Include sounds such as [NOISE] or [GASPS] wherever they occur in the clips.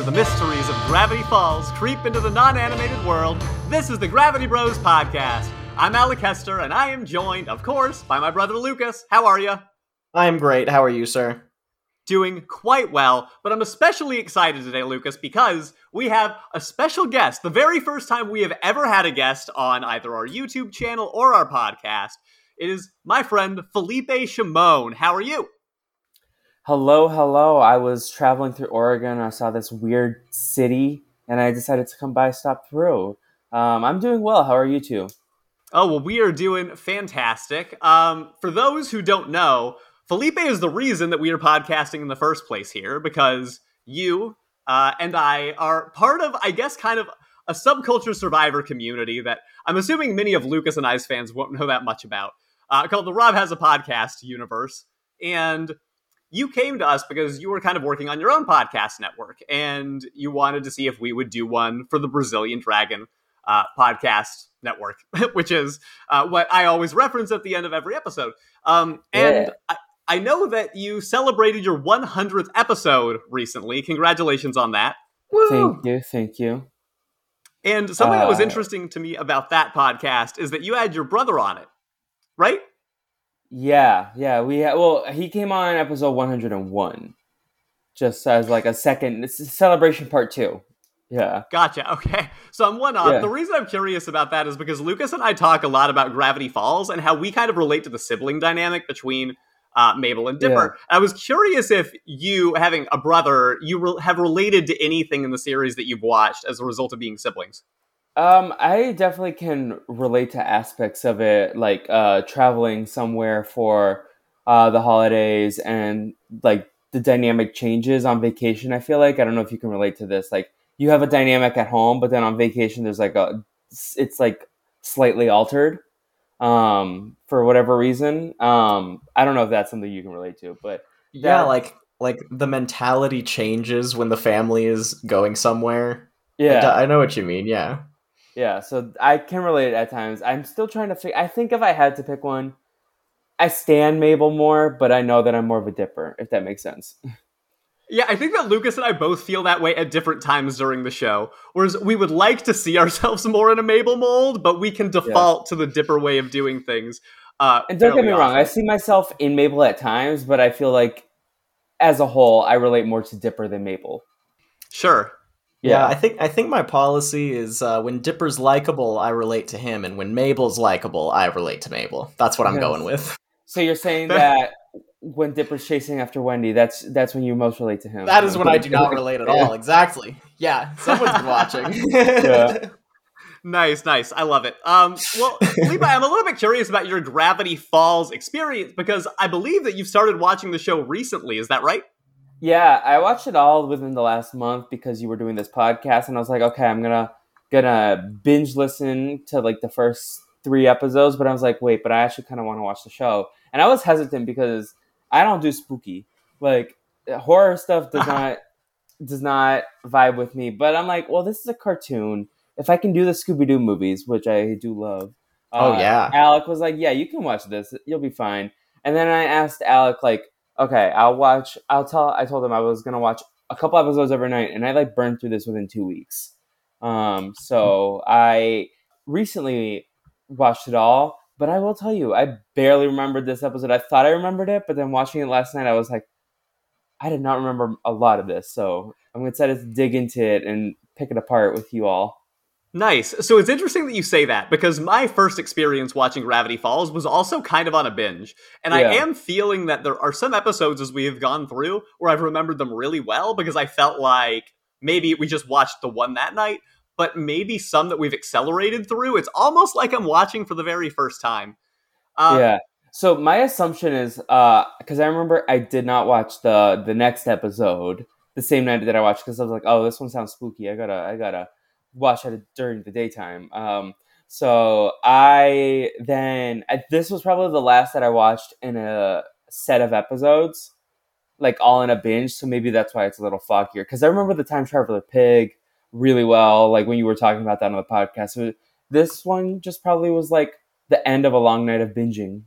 where the mysteries of Gravity Falls creep into the non animated world. This is the Gravity Bros Podcast. I'm Alec Hester, and I am joined, of course, by my brother Lucas. How are you? I'm great. How are you, sir? Doing quite well, but I'm especially excited today, Lucas, because we have a special guest. The very first time we have ever had a guest on either our YouTube channel or our podcast. It is my friend Felipe Chamon. How are you? Hello, hello. I was traveling through Oregon. I saw this weird city, and I decided to come by, stop through. Um, I'm doing well. How are you two? Oh, well, we are doing fantastic. Um, for those who don't know, Felipe is the reason that we are podcasting in the first place here because you uh, and I are part of, I guess, kind of a subculture survivor community that I'm assuming many of Lucas and I's fans won't know that much about, uh, called the Rob Has a Podcast universe. And you came to us because you were kind of working on your own podcast network and you wanted to see if we would do one for the Brazilian Dragon uh, podcast network, [LAUGHS] which is uh, what I always reference at the end of every episode. Um, and Yeah. I, I know that you celebrated your 100th episode recently. Congratulations on that. Thank you, thank you. And something that was Uh, interesting to me about that podcast is that you had your brother on it, right? Yeah, yeah. We ha- well, he came on episode 101, just as like a second it's a celebration part two. Yeah, Gotcha. Okay. So I'm one off. Yeah. The reason I'm curious about that is because Lucas and I talk a lot about Gravity Falls and how we kind of relate to the sibling dynamic between uh, Mabel and Dipper. I was curious if you, having a brother, you re- have related to anything in the series that you've watched as a result of being siblings. Um, I definitely can relate to aspects of it, like uh, traveling somewhere for uh, the holidays and like the dynamic changes on vacation. I feel like I don't know if you can relate to this. Like you have a dynamic at home, but then on vacation there's like a it's like slightly altered um, for whatever reason. Um, I don't know if that's something you can relate to, but Yeah, like like the mentality changes when the family is going somewhere. Yeah, I know what you mean. Yeah. Yeah, so I can relate at times. I'm still trying to figure. I think if I had to pick one, I stand Mabel more, but I know that I'm more of a dipper. If that makes sense. Yeah, I think that Lucas and I both feel that way at different times during the show. Whereas we would like to see [LAUGHS] ourselves more in a Mabel mold, but we can default to the Dipper way of doing things. Uh, And don't get me wrong. I see myself in Mabel at times, but I feel like, as a whole, I relate more to Dipper than Mabel. Sure. Yeah, I think I think my policy is uh, when Dipper's likable, I relate to him, and when Mabel's likable, I relate to Mabel. That's what I'm Yes. going with. So you're saying [LAUGHS] that when Dipper's chasing after Wendy, that's that's when you most relate to him. That is when I do not relate at all. Exactly. Yeah, someone's [LAUGHS] watching. Yeah. [LAUGHS] Nice, nice. I love it. Um, well, Levi, I'm a little bit curious about your Gravity Falls experience because I believe that you've started watching the show recently. Is that right? Yeah, I watched it all within the last month because you were doing this podcast, and I was like, okay, I'm gonna gonna binge listen to like the first three episodes, but I was like, wait, but I actually kind of want to watch the show, and I was hesitant because I don't do spooky, like horror stuff does [LAUGHS] not does not vibe with me. But I'm like, well, this is a cartoon. If I can do the Scooby Doo movies, which I do love, Oh, uh, yeah. Alec was like, yeah, you can watch this, you'll be fine. And then I asked Alec like okay, I'll watch. I'll tell. I told him I was gonna watch a couple episodes every night, and I like burned through this within two weeks. Um, so I recently watched it all, but I will tell you, I barely remembered this episode. I thought I remembered it, but then watching it last night, I was like, I did not remember a lot of this. So I'm excited to dig into it and pick it apart with you all. Nice. So it's interesting that you say that because my first experience watching Gravity Falls was also kind of on a binge. And I am feeling that there are some episodes as we have gone through where I've remembered them really well because I felt like maybe we just watched the one that night, but maybe some that we've accelerated through. It's almost like I'm watching for the very first time. Um, yeah. So my assumption is because I remember I did not watch the the next episode the same night that I watched because I was like, oh, this one sounds spooky. I gotta I gotta watch it during the daytime. Um, so I then I, this was probably the last that I watched in a set of episodes, like all in a binge. So maybe that's why it's a little foggier. Because I remember the time traveler pig really well, like when you were talking about that on the podcast. So this one just probably was like the end of a long night of binging.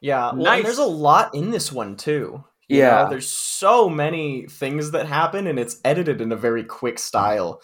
Yeah, well, Nice. there's a lot in this one too. You Yeah. know, there's so many things that happen, and it's edited in a very quick style.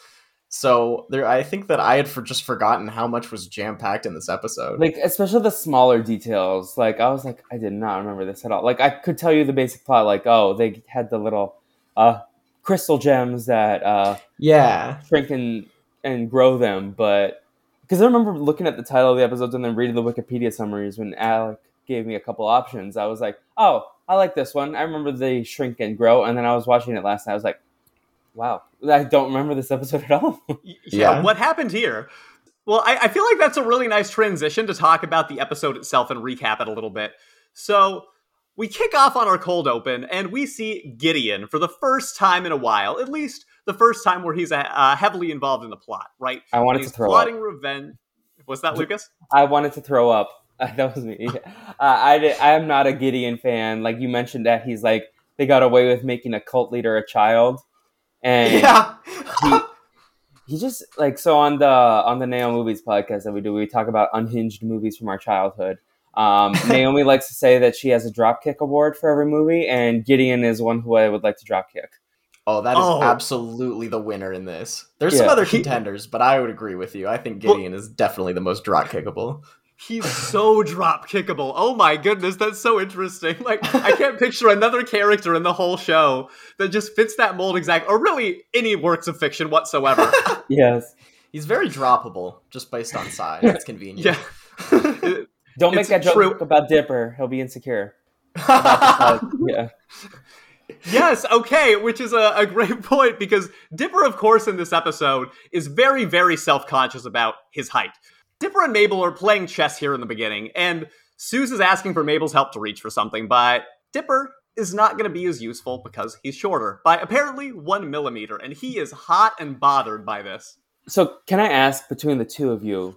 So there, I think that I had for just forgotten how much was jam packed in this episode. like especially the smaller details. Like i was like i did not remember this at all. Like i could tell you the basic plot like oh they had the little uh crystal gems that uh yeah, shrink and and grow them but because i remember looking at the title of the episodes and then reading the wikipedia summaries when alec gave me a couple options. I was like oh i like this one. I remember they shrink and grow and then i was watching it last night. I was like wow i don't remember this episode at all [LAUGHS] yeah, Yeah. what happened here? Well, I, I feel like that's a really nice transition to talk about the episode itself and recap it a little bit. So, we kick off on our cold open, and we see Gideon for the first time in a while, at least the first time where he's uh, heavily involved in the plot, right? i wanted he's to throw up plotting revenge. Was that Lucas? I wanted to throw up. [LAUGHS] that was me. [LAUGHS] Uh, I did, I am not a Gideon fan. Like you mentioned that he's like they got away with making a cult leader a child, and yeah. he he just like so on the on the Naomi Movies podcast that we do, we talk about unhinged movies from our childhood. Um, [LAUGHS] Naomi likes to say that she has a dropkick award for every movie, and Gideon is one who I would like to dropkick. Oh, that is Oh. absolutely the winner in this. There's some other contenders, but I would agree with you. I think Well- Gideon is definitely the most drop kickable. He's so drop kickable. Oh my goodness, that's so interesting. [LAUGHS] Like, I can't picture another character in the whole show that just fits that mold exact, or really any works of fiction whatsoever. [LAUGHS] Yes, He's very droppable, just based on size. It's convenient. yeah. [LAUGHS] don't make It's that joke true. about Dipper. He'll be insecure. Yeah, yes, okay, which is a, a great point because Dipper, of course, in this episode is very, very self conscious about his height. Dipper and Mabel are playing chess here in the beginning, and Soos is asking for Mabel's help to reach for something, but Dipper is not going to be as useful because he's shorter by apparently one millimeter, and he is hot and bothered by this. So, can I ask between the two of you,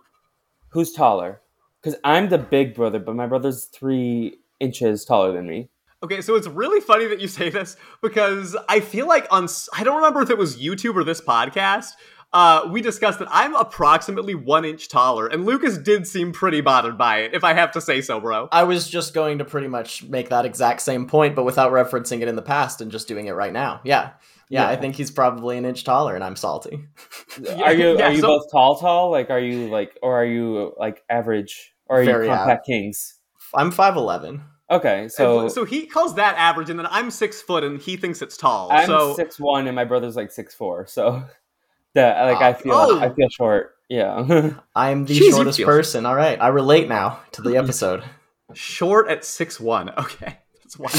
who's taller? Because I'm the big brother, but my brother's three inches taller than me. Okay, so it's really funny that you say this because I feel like on I don't remember if it was YouTube or this podcast. Uh, we discussed that I'm approximately one inch taller, and Lucas did seem pretty bothered by it, if I have to say so, bro. I was just going to pretty much make that exact same point, but without referencing it in the past and just doing it right now. Yeah. Yeah, Yeah. I think he's probably an inch taller, and I'm salty. [LAUGHS] Are you yeah, are you so- both tall, tall? Like, are you like, or are you like average, or are Very you compact kings? I'm 5'11. Okay, so, so he calls that average, and then I'm six foot, and he thinks it's tall. I'm so six one, and my brother's like six four. So, [LAUGHS] that like I Ah, feel oh. I feel short. Yeah. [LAUGHS] I'm the Jeez, shortest feel- person. All right, I relate now to the [LAUGHS] episode. short at six one. [LAUGHS] Okay, that's wild.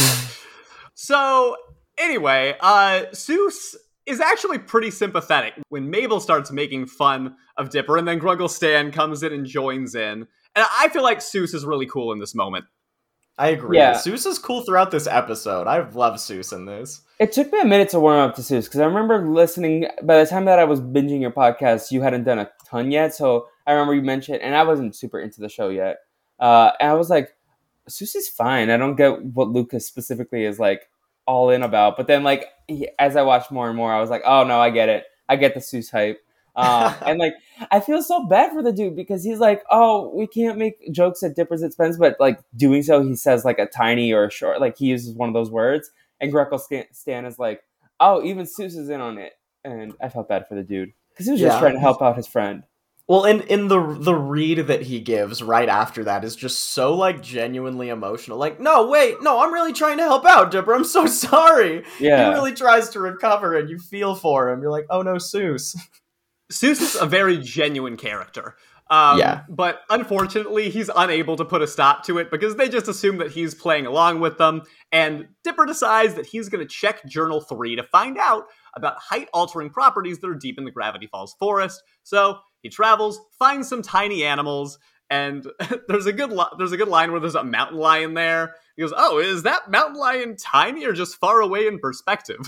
so anyway, uh, Soos is actually pretty sympathetic when Mabel starts making fun of Dipper, and then Grunkle Stan comes in and joins in. And I feel like Soos is really cool in this moment. I agree. Yeah. Soos is cool throughout this episode. I love Soos in this. It took me a minute to warm up to Soos because I remember listening. By the time that I was binging your podcast, you hadn't done a ton yet. So I remember you mentioned, and I wasn't super into the show yet. Uh, and I was like, Soos is fine. I don't get what Lucas specifically is like all in about. But then, like, he, as I watched more and more, I was like, oh no, I get it. I get the Soos hype. Um, and like, I feel so bad for the dude because he's like, oh, we can't make jokes at Dipper's expense, but like doing so, he says like a tiny or a short, like he uses one of those words. And Grunkle Stan, is like, oh, even Soos is in on it. And I felt bad for the dude because he was just trying to help out his friend. Well, in in the the read that he gives right after that is just so like genuinely emotional. Like, no, wait, no, I'm really trying to help out, Dipper. I'm so [LAUGHS] sorry. Yeah. He really tries to recover, and you feel for him. You're like, oh no, Soos. [LAUGHS] Soos is a very genuine character. Um, Yeah. But unfortunately, he's unable to put a stop to it because they just assume that he's playing along with them. And Dipper decides that he's going to check Journal 3 to find out about height altering properties that are deep in the Gravity Falls forest. So he travels, finds some tiny animals, and [LAUGHS] there's a good li- there's a good line where there's a mountain lion there. He goes, "Oh, is that mountain lion tiny or just far away in perspective?"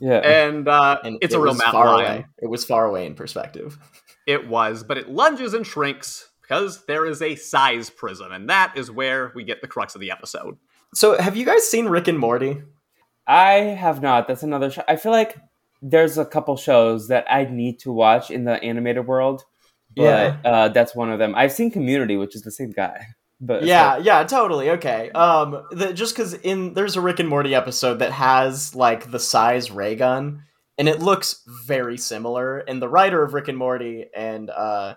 Yeah. And, uh, And it's it a real was mountain far lion. away. It was far away in perspective. [LAUGHS] It was, but it lunges and shrinks because there is a size prism, and that is where we get the crux of the episode. So, have you guys seen Rick and Morty? I have not. That's another show. I feel like there's a couple shows that I need to watch in the animated world. But Yeah. uh, that's one of them. I've seen Community, which is the same guy. But yeah, yeah, totally. Okay. Um, the, just because in there's a Rick and Morty episode that has like the size ray gun, and it looks very similar. And the writer of Rick and Morty and uh,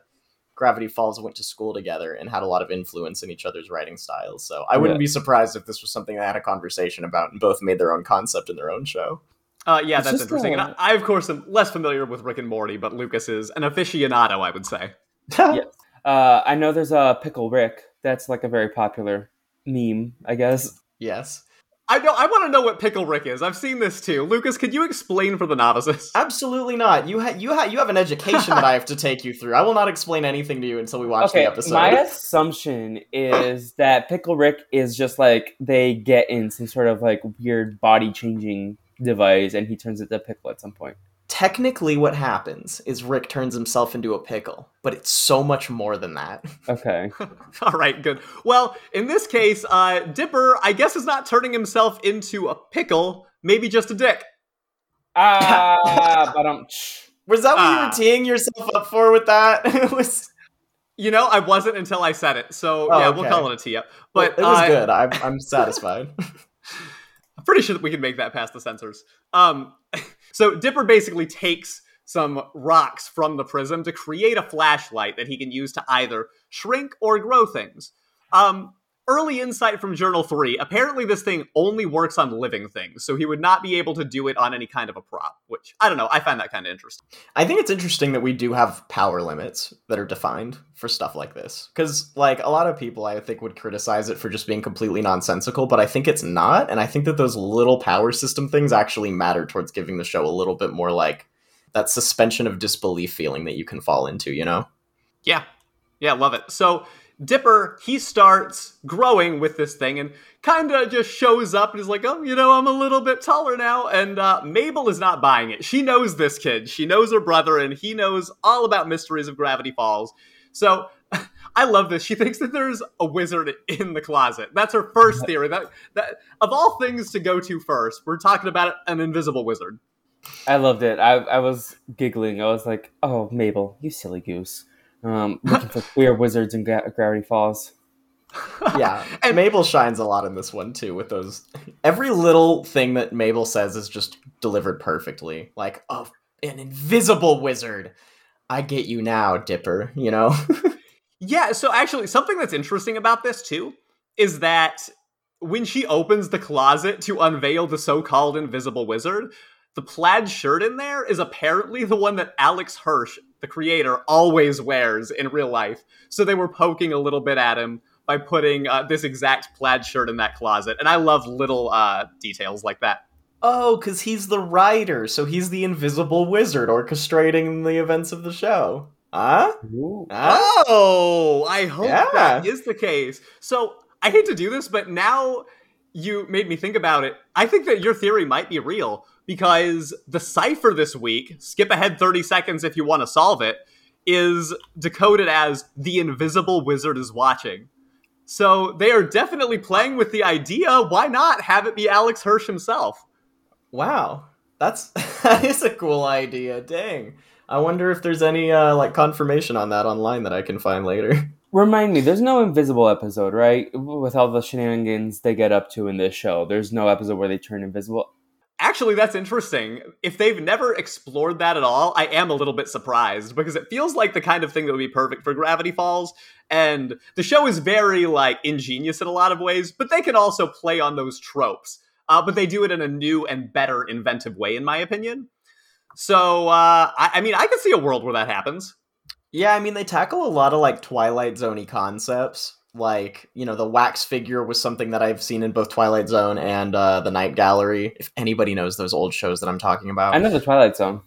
Gravity Falls went to school together and had a lot of influence in each other's writing styles. So I wouldn't Yeah. be surprised if this was something they had a conversation about and both made their own concept in their own show. Uh, yeah, It's that's just, interesting. And uh, I, I, of course, am less familiar with Rick and Morty, but Lucas is an aficionado, I would say. [LAUGHS] [LAUGHS] Yeah. uh, I know there's a pickle Rick. That's like a very popular meme, I guess. yes. I know. I want to know what Pickle Rick is. I've seen this too. Lucas, could you explain for the novices? [LAUGHS] Absolutely not. You ha- you ha- you have an education that I have to take you through. I will not explain anything to you until we watch okay, the episode. my assumption is that pickle Rick is just like they get in some sort of like weird body changing device, and he turns into a pickle at some point. Technically, what happens is Rick turns himself into a pickle, but it's so much more than that. [LAUGHS] Okay. [LAUGHS] All right, good. Well, in this case, uh, Dipper, I guess, is not turning himself into a pickle, maybe just a dick. Ah, [LAUGHS] but um. Was that what you Ah. were teeing yourself up for with that? it was. You know, I wasn't until I said it. So, Oh, yeah, we'll call it a tee up. But it was uh, good. I'm, I'm satisfied. I'm pretty sure that we can make that past the censors. Um, so Dipper basically takes some rocks from the prism to create a flashlight that he can use to either shrink or grow things. Um, early insight from Journal 3 apparently, this thing only works on living things, so he would not be able to do it on any kind of a prop, which I don't know. I find that kind of interesting. I think it's interesting that we do have power limits that are defined for stuff like this. Because, like, a lot of people I think would criticize it for just being completely nonsensical, but I think it's not. And I think that those little power system things actually matter towards giving the show a little bit more, like, that suspension of disbelief feeling that you can fall into, you know? Yeah. Yeah, love it. So Dipper, he starts growing with this thing and kind of just shows up and is like, oh, you know, I'm a little bit taller now. And uh, Mabel is not buying it. She knows this kid. She knows her brother, and he knows all about mysteries of Gravity Falls. So [LAUGHS] I love this. She thinks that there's a wizard in the closet. That's her first theory. That, that of all things to go to first, we're talking about an invisible wizard. I loved it. I, I was giggling. I was like, "Oh, Mabel, you silly goose." Um, looking for queer wizards in Gra- Gravity Falls. [LAUGHS] Yeah. And- Mabel shines a lot in this one, too, with those. Every little thing that Mabel says is just delivered perfectly. Like, oh, an invisible wizard. I get you now, Dipper, you know? [LAUGHS] Yeah, so actually, something that's interesting about this too is that when she opens the closet to unveil the so called invisible wizard, the plaid shirt in there is apparently the one that Alex Hirsch, the creator, always wears in real life. So they were poking a little bit at him by putting uh, this exact plaid shirt in that closet. And I love little uh, details like that. Oh, because he's the writer, so he's the invisible wizard orchestrating the events of the show. Huh? Ooh. Huh? Oh, I hope Yeah. that is the case. So I hate to do this, but now you made me think about it. I think that your theory might be real because the cipher this week, skip ahead 30 seconds if you want to solve it, is decoded as the invisible wizard is watching. So they are definitely playing with the idea. Why not have it be Alex Hirsch himself? Wow. That's [LAUGHS] that is a cool idea. Dang. I wonder if there's any uh, like confirmation on that online that I can find later. [LAUGHS] Remind me, there's no invisible episode, right? With all the shenanigans they get up to in this show, there's no episode where they turn invisible. Actually, that's interesting. If they've never explored that at all, I am a little bit surprised because it feels like the kind of thing that would be perfect for Gravity Falls. And the show is very like ingenious in a lot of ways, but they can also play on those tropes. Uh, but they do it in a new and better inventive way, in my opinion. So, uh, I, I mean, I could see a world where that happens. Yeah, I mean they tackle a lot of like Twilight Zoney concepts. Like, you know, the wax figure was something that I've seen in both Twilight Zone and uh, the Night Gallery. If anybody knows those old shows that I'm talking about, I know the Twilight Zone.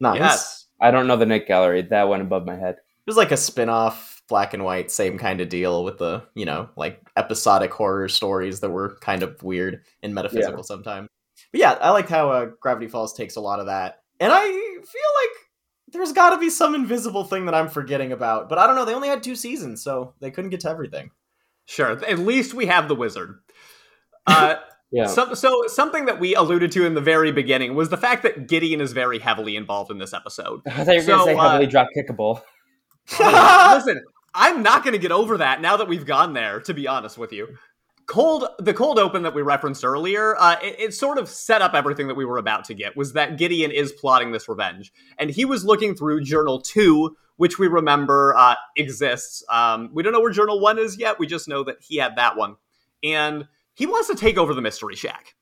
nice. Yes. I don't know the Night Gallery. That went above my head. It was like a spin-off black and white, same kind of deal with the, you know, like episodic horror stories that were kind of weird and metaphysical sometimes. But yeah, I like how uh, Gravity Falls takes a lot of that. And I feel like there's got to be some invisible thing that I'm forgetting about. But I don't know, they only had two seasons, so they couldn't get to everything. Sure. At least we have the wizard. Uh, [LAUGHS] Yeah. So, so something that we alluded to in the very beginning was the fact that Gideon is very heavily involved in this episode. [LAUGHS] I thought you were going to say uh, heavily drop kickable. [LAUGHS] Listen, I'm not going to get over that now that we've gone there, to be honest with you. Cold, the cold open that we referenced earlier, uh, it, it, sort of set up everything that we were about to get. Was that Gideon is plotting this revenge, and he was looking through Journal Two, which we remember uh, exists. Um, we don't know where Journal One is yet. We just know that he had that one, and he wants to take over the Mystery Shack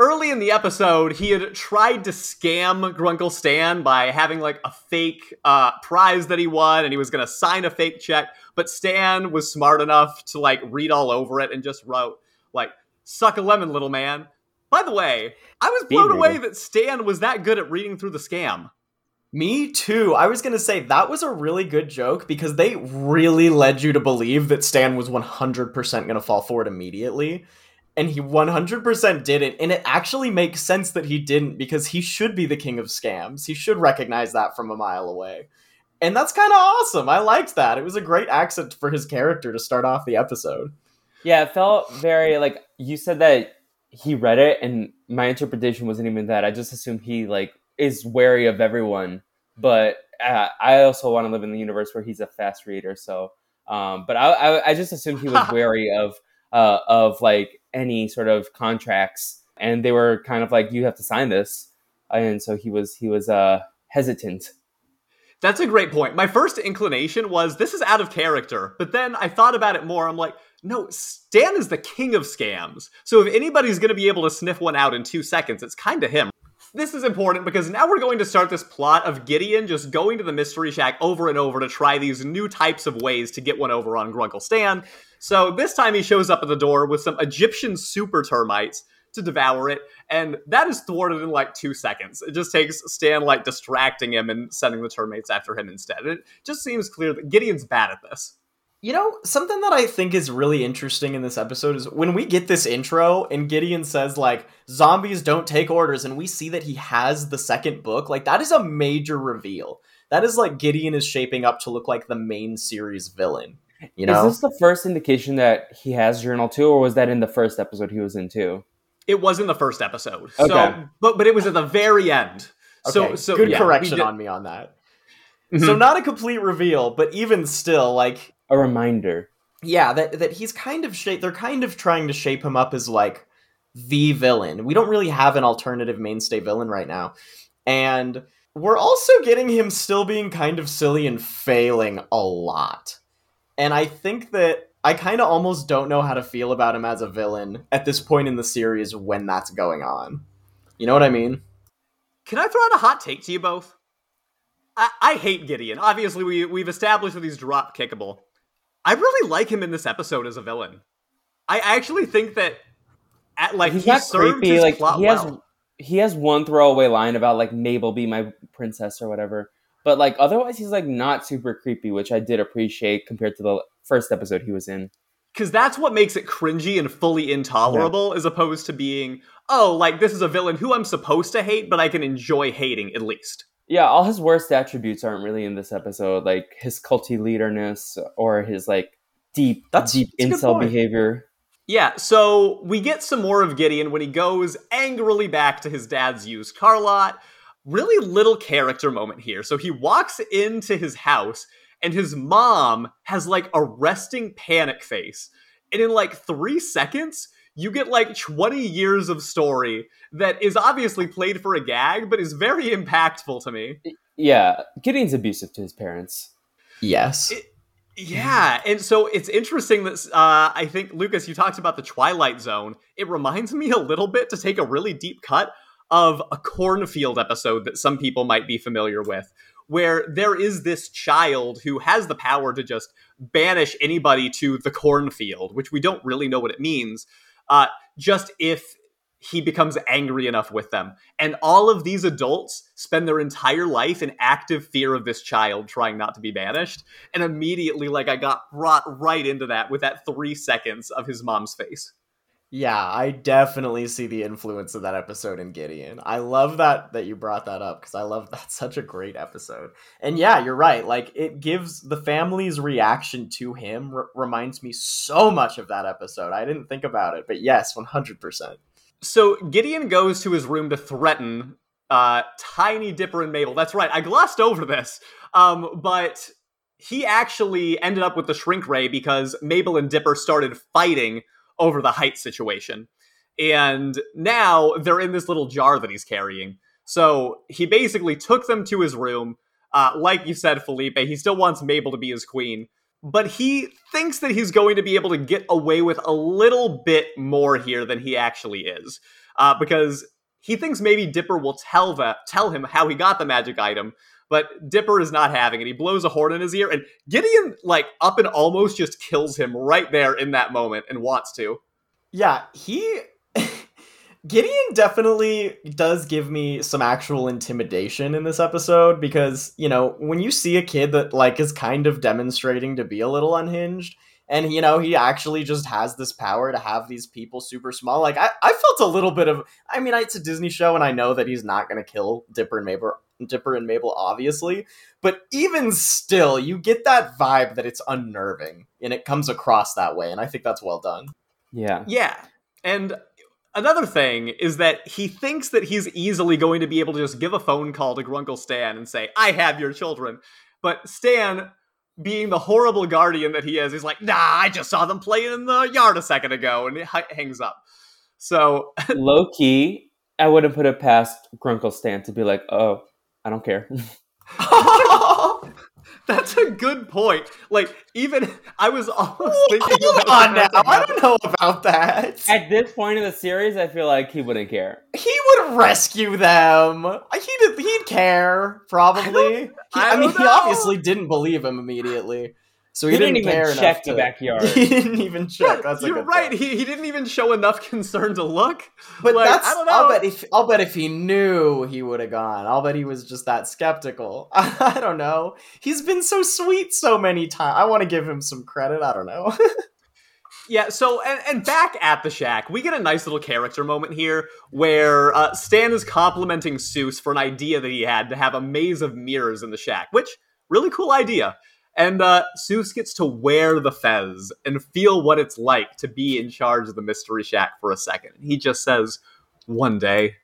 early in the episode, he had tried to scam Grunkle Stan by having like a fake uh, prize that he won, and he was going to sign a fake check. But Stan was smart enough to like read all over it and just wrote like "suck a lemon, little man." By the way, I was blown away that Stan was that good at reading through the scam. Me too. I was going to say that was a really good joke because they really led you to believe that Stan was 100% going to fall for it immediately and he 100% didn't and it actually makes sense that he didn't because he should be the king of scams. He should recognize that from a mile away. And that's kind of awesome. I liked that. It was a great accent for his character to start off the episode. Yeah it felt very like you said that he read it and my interpretation wasn't even that. I just assumed he like is wary of everyone. But uh, i also want to live in the universe where he's a fast reader so um, but I, I, I just assumed he was [LAUGHS] wary of uh, of like any sort of contracts, and they were kind of like, "You have to sign this," and so he was he was uh, hesitant. That's a great point. My first inclination was this is out of character, but then I thought about it more. I'm like, no, Stan is the king of scams. So if anybody's going to be able to sniff one out in two seconds, it's kind of him. This is important because now we're going to start this plot of Gideon just going to the Mystery Shack over and over to try these new types of ways to get one over on Grunkle Stan. So this time he shows up at the door with some Egyptian super termites to devour it, and that is thwarted in like two seconds. It just takes Stan like distracting him and sending the termites after him instead. It just seems clear that Gideon's bad at this. You know, something that I think is really interesting in this episode is when we get this intro and Gideon says, like, zombies don't take orders, and we see that he has the second book, like, that is a major reveal. That is like Gideon is shaping up to look like the main series villain. You know, is this the first indication that he has Journal Two, or was that in the first episode he was in too? It was in the first episode. Okay. So, but but it was at the very end. Okay. So so good yeah, correction on me on that. Mm-hmm. So not a complete reveal, but even still, like a reminder. Yeah, that that he's kind of shape. They're kind of trying to shape him up as like the villain. We don't really have an alternative mainstay villain right now, and we're also getting him still being kind of silly and failing a lot. And I think that I kind of almost don't know how to feel about him as a villain at this point in the series when that's going on. You know what I mean? Can I throw out a hot take to you both? I, I hate Gideon. Obviously, we, we've established that he's drop kickable. I really like him in this episode as a villain. I actually think that at like he's he not creepy. like he has well. he has one throwaway line about like Mabel be my princess or whatever. But like otherwise, he's like not super creepy, which I did appreciate compared to the first episode he was in. Because that's what makes it cringy and fully intolerable, yeah. as opposed to being, oh, like this is a villain who I'm supposed to hate, but I can enjoy hating at least. Yeah, all his worst attributes aren't really in this episode, like his culty leaderness or his like deep, that's, deep that's incel behavior. Yeah, so we get some more of Gideon when he goes angrily back to his dad's used car lot really little character moment here. So he walks into his house and his mom has like a resting panic face. And in like three seconds, you get like 20 years of story that is obviously played for a gag, but is very impactful to me. Yeah, Gideon's abusive to his parents. Yes. It, yeah, and so it's interesting that uh, I think Lucas, you talked about the Twilight Zone. It reminds me a little bit to take a really deep cut of a cornfield episode that some people might be familiar with, where there is this child who has the power to just banish anybody to the cornfield, which we don't really know what it means, uh, just if he becomes angry enough with them. And all of these adults spend their entire life in active fear of this child trying not to be banished. And immediately, like, I got brought right into that with that three seconds of his mom's face. Yeah, I definitely see the influence of that episode in Gideon. I love that that you brought that up because I love [LAUGHS] that's such a great episode. And yeah, you're right. Like it gives the family's reaction to him r- reminds me so much of that episode. I didn't think about it, but yes, 100%. So Gideon goes to his room to threaten uh, Tiny Dipper and Mabel. That's right. I glossed over this. Um, but he actually ended up with the shrink ray because Mabel and Dipper started fighting over the height situation. And now they're in this little jar that he's carrying. So he basically took them to his room. Uh, like you said, Felipe, he still wants Mabel to be his queen, but he thinks that he's going to be able to get away with a little bit more here than he actually is. Uh, because he thinks maybe Dipper will tell that tell him how he got the magic item, but Dipper is not having it. He blows a horn in his ear, and Gideon like up and almost just kills him right there in that moment and wants to. Yeah, he [LAUGHS] Gideon definitely does give me some actual intimidation in this episode because, you know, when you see a kid that like is kind of demonstrating to be a little unhinged, and you know he actually just has this power to have these people super small like i, I felt a little bit of i mean it's a disney show and i know that he's not going to kill dipper and mabel dipper and mabel obviously but even still you get that vibe that it's unnerving and it comes across that way and i think that's well done Yeah. Yeah. And another thing is that he thinks that he's easily going to be able to just give a phone call to Grunkle Stan and say, I have your children. But Stan, being the horrible guardian that he is, he's like, nah, I just saw them playing in the yard a second ago, and he h- hangs up. So, Low key, I wouldn't put it past Grunkle Stan to be like, oh, I don't care. [LAUGHS] that's a good point. Like, even I was almost thinking Hold about on that now. I don't know about that. At this point in the series, I feel like he wouldn't care. He would rescue them. He'd he'd care probably. He- I I, mean, don't he obviously didn't believe him immediately, so he, He didn't even check enough the to- backyard. [LAUGHS] He didn't even check. That's You're right. He, he didn't even show enough [LAUGHS] concern to look. But Like, that's I don't know. I'll bet if I'll bet if he knew he would have gone. I'll bet he was just that skeptical. [LAUGHS] I don't know. He's been so sweet so many times. I want to give him some credit. I don't know. Yeah, so and, and back at the shack, we get a nice little character moment here where uh, Stan is complimenting Soos for an idea that he had to have a maze of mirrors in the shack, which really cool idea. And uh, Soos gets to wear the fez and feel what it's like to be in charge of the mystery shack for a second. He just says, "One day."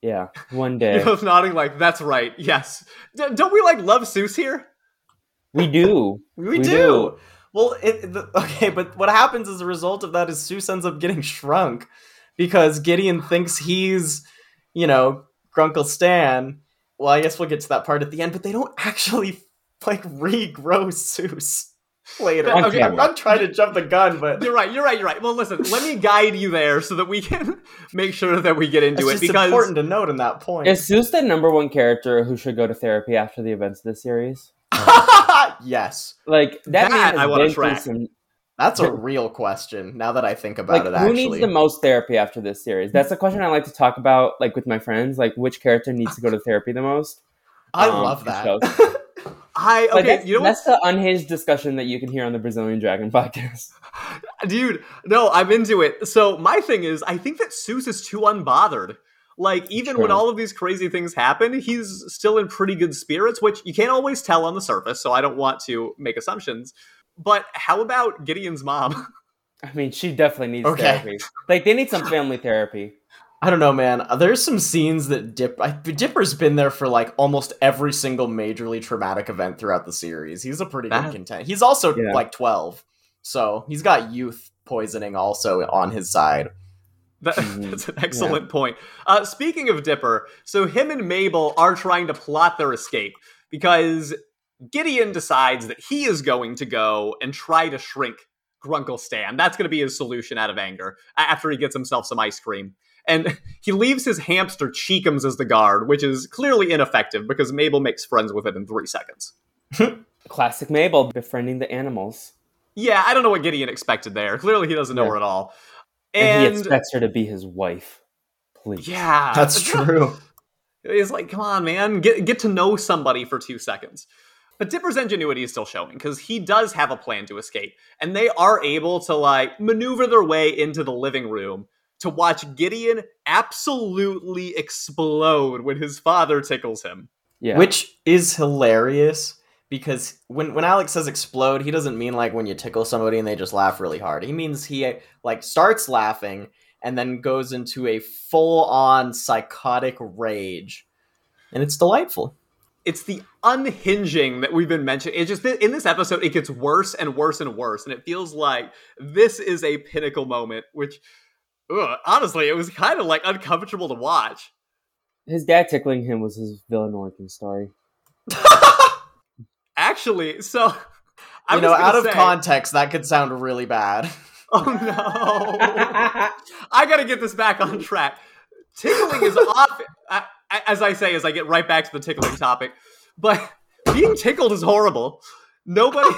Yeah, one You're [LAUGHS] day. both nodding like, "That's right. Yes." D- don't we like love Soos here? We do. [LAUGHS] we, We do. do. Well, it, the, okay, but what happens as a result of that is Soos ends up getting shrunk because Gideon thinks he's, you know, Grunkle Stan. Well, I guess we'll get to that part at the end, but they don't actually like regrow Soos later. Okay, Okay, I'm not trying to jump the gun, but You're right. You're right. You're right. Well, listen. Let me guide you there so that we can [LAUGHS] make sure that we get into it's it just because important to note in that point. Is Soos the number one character who should go to therapy after the events of this series? [LAUGHS] yes, Like that, That man I wanna been track. some. that's a [LAUGHS] real question. Now that I think about Like, it, who needs the most therapy after this series? That's a question I like to talk about, like with my friends. Like, which character needs to go to therapy the most? I um, love that. I okay. that's, you know what, that's the unhinged discussion that you can hear on the Brazilian Dragon [LAUGHS] podcast. dude? No, I'm into it. So my thing is, I think that Soos is too unbothered. Like even when all of these crazy things happen, he's still in pretty good spirits, which you can't always tell on the surface. So I don't want to make assumptions. But how about Gideon's mom? [LAUGHS] I mean, she definitely needs Okay. therapy. Like, they need some family therapy. I don't know, man. There's some scenes that Dip I, Dipper's been there for like almost every single majorly traumatic event throughout the series. He's a pretty That- good content. He's also Yeah. like 12, so he's got youth poisoning also on his side. That- [LAUGHS] Mhm. That's an excellent point. Uh, speaking of Dipper, so him and Mabel are trying to plot their escape because Gideon decides that he is going to go and try to shrink Grunkle Stan. That's going to be his solution out of anger after he gets himself some ice cream. And he leaves his hamster Cheekums as the guard, which is clearly ineffective because Mabel makes friends with it in three seconds. [LAUGHS] Classic Mabel befriending the animals. Yeah, I don't know what Gideon expected there. Clearly, he doesn't know Yeah. her at all. And, And, he expects her to be his wife. Please. yeah, That's [LAUGHS] true. It's like, come on, man, get get to know somebody for two seconds. But Dipper's ingenuity is still showing because he does have a plan to escape, and they are able to like maneuver their way into the living room to watch Gideon absolutely explode when his father tickles him. Yeah. Which is hilarious because when when Alex says explode, he doesn't mean like when you tickle somebody and they just laugh really hard. He means he like starts laughing and then goes into a full on psychotic rage. And it's delightful. it's the unhinging that we've been mentioning. It just in this episode, it gets worse and worse and worse, and it feels like this is a pinnacle moment. Which, ugh, honestly, it was kind of like uncomfortable to watch. His dad tickling him was his villain origin story. [LAUGHS] Actually, so [LAUGHS] I you know, out of say, context, that could sound really bad. [LAUGHS] Oh no! I got to get this back on track. Tickling is off. As I say, as I get right back to the tickling topic, but being tickled is horrible. Nobody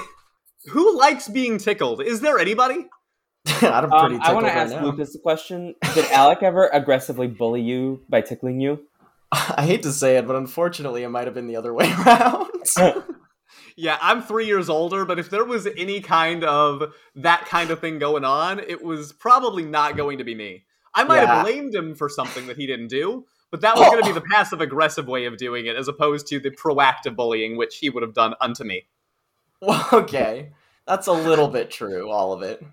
who likes being tickled. Is there anybody? [LAUGHS] I'm pretty um, I want to ask now. Lucas a question. Did Alec ever aggressively bully you by tickling you? [LAUGHS] I hate to say it, but unfortunately, it might have been the other [LAUGHS] way around. yeah, I'm three years older, but if there was any kind of that kind of thing going on, it was probably not going to be me. I might yeah. have blamed him for something that he didn't do, but that was going to be the passive aggressive way of doing it, as opposed to the proactive bullying, which he would have done unto me. Well, okay, that's a little bit true. All of it.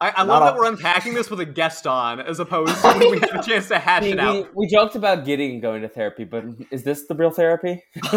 I, I love that we're unpacking this with a guest on, as opposed to when we had a chance to hash we, it out. We, we, joked about getting going to therapy, but is this the real therapy? [LAUGHS] [LAUGHS]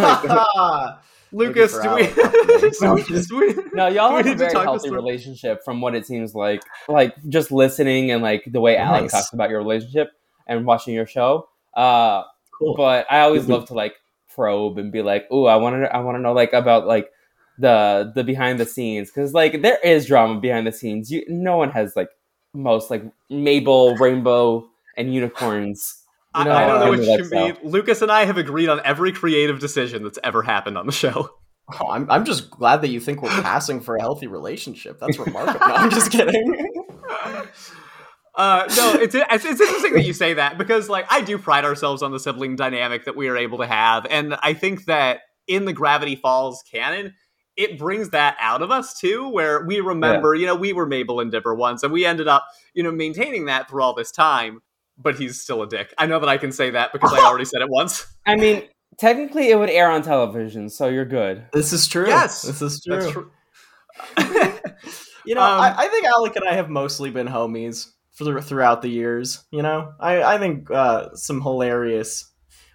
Lucas, do we, [LAUGHS] we, No, y'all have a very healthy relationship, from what it seems like. Like just listening and like the way nice. Talks about your relationship and watching your show. Uh, cool. But I always love to like probe and be like, "Ooh, I want to, I want to know like about like." The the behind the scenes because like there is drama behind the scenes. You no one has like most like Mabel, Rainbow, and unicorns. You know, I, I, don't know what you mean. Lucas and I have agreed on every creative decision that's ever happened on the show. Oh, I'm I'm just glad that you think we're passing for a healthy relationship. That's remarkable. no, I'm just kidding. [LAUGHS] Uh, no, it's, it's it's interesting that you say that because like I do pride ourselves on the sibling dynamic that we are able to have, and I think that in the Gravity Falls canon, it brings that out of us too, where we remember, yeah. you know, we were Mabel and Dipper once, and we ended up, you know, maintaining that through all this time. But he's still a dick. I know that I can say that because I [LAUGHS] already said it once. I mean, technically, it would air on television, so you're good. This is true. Yes, this is true. true. [LAUGHS] you know, um, I, I, think Alec and I have mostly been homies for, throughout the years. You know, I, I think uh, some hilarious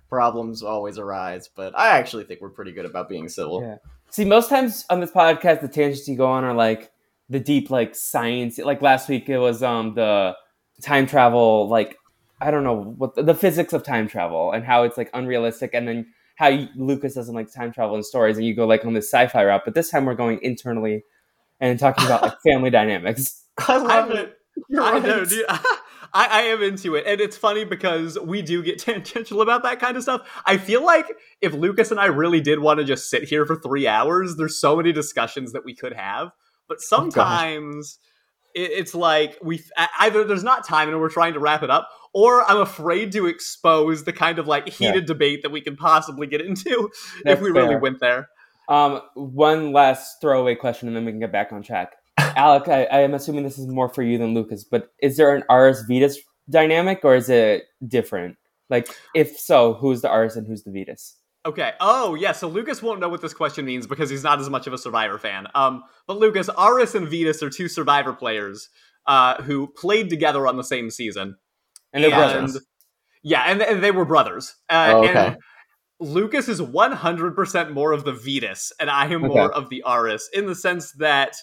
problems always arise, but I actually think we're pretty good about being civil. Yeah. See, most times on this podcast, the tangents you go on are like the deep, like science. Like last week, it was um the time travel, like I don't know what the, the physics of time travel and how it's like unrealistic, and then how you, Lucas doesn't like time travel in stories, and you go like on this sci-fi route. But this time, we're going internally and talking about like family dynamics. [LAUGHS] I love it. You're [LAUGHS] I right. know, dude. [LAUGHS] I, I am into it. And it's funny because we do get [LAUGHS] tangential about that kind of stuff. I feel like if Lucas and I really did want to just sit here for three hours, there's so many discussions that we could have. But oh, sometimes oh it's like we either there's not time and we're trying to wrap it up, or I'm afraid to expose the kind of like heated yeah. debate that we could possibly get into [LAUGHS] That's if we fair. really went there. Um, one last throwaway question, and then we can get back on track. Alec, I, I, am assuming this is more for you than Lucas, but is there an Aras Vytas dynamic or is it different? Like, if so, who's the Aras and who's the Vytas? Okay. Oh, yeah. So Lucas won't know what this question means because he's not as much of a Survivor fan. Um, but Lucas, Aras and Vytas are two Survivor players uh, who played together on the same season, and they're and, brothers. Yeah, and, and, they were brothers. Uh, oh, okay. Lucas is 100% more of the Vytas, and I am okay. more of the Aras in the sense that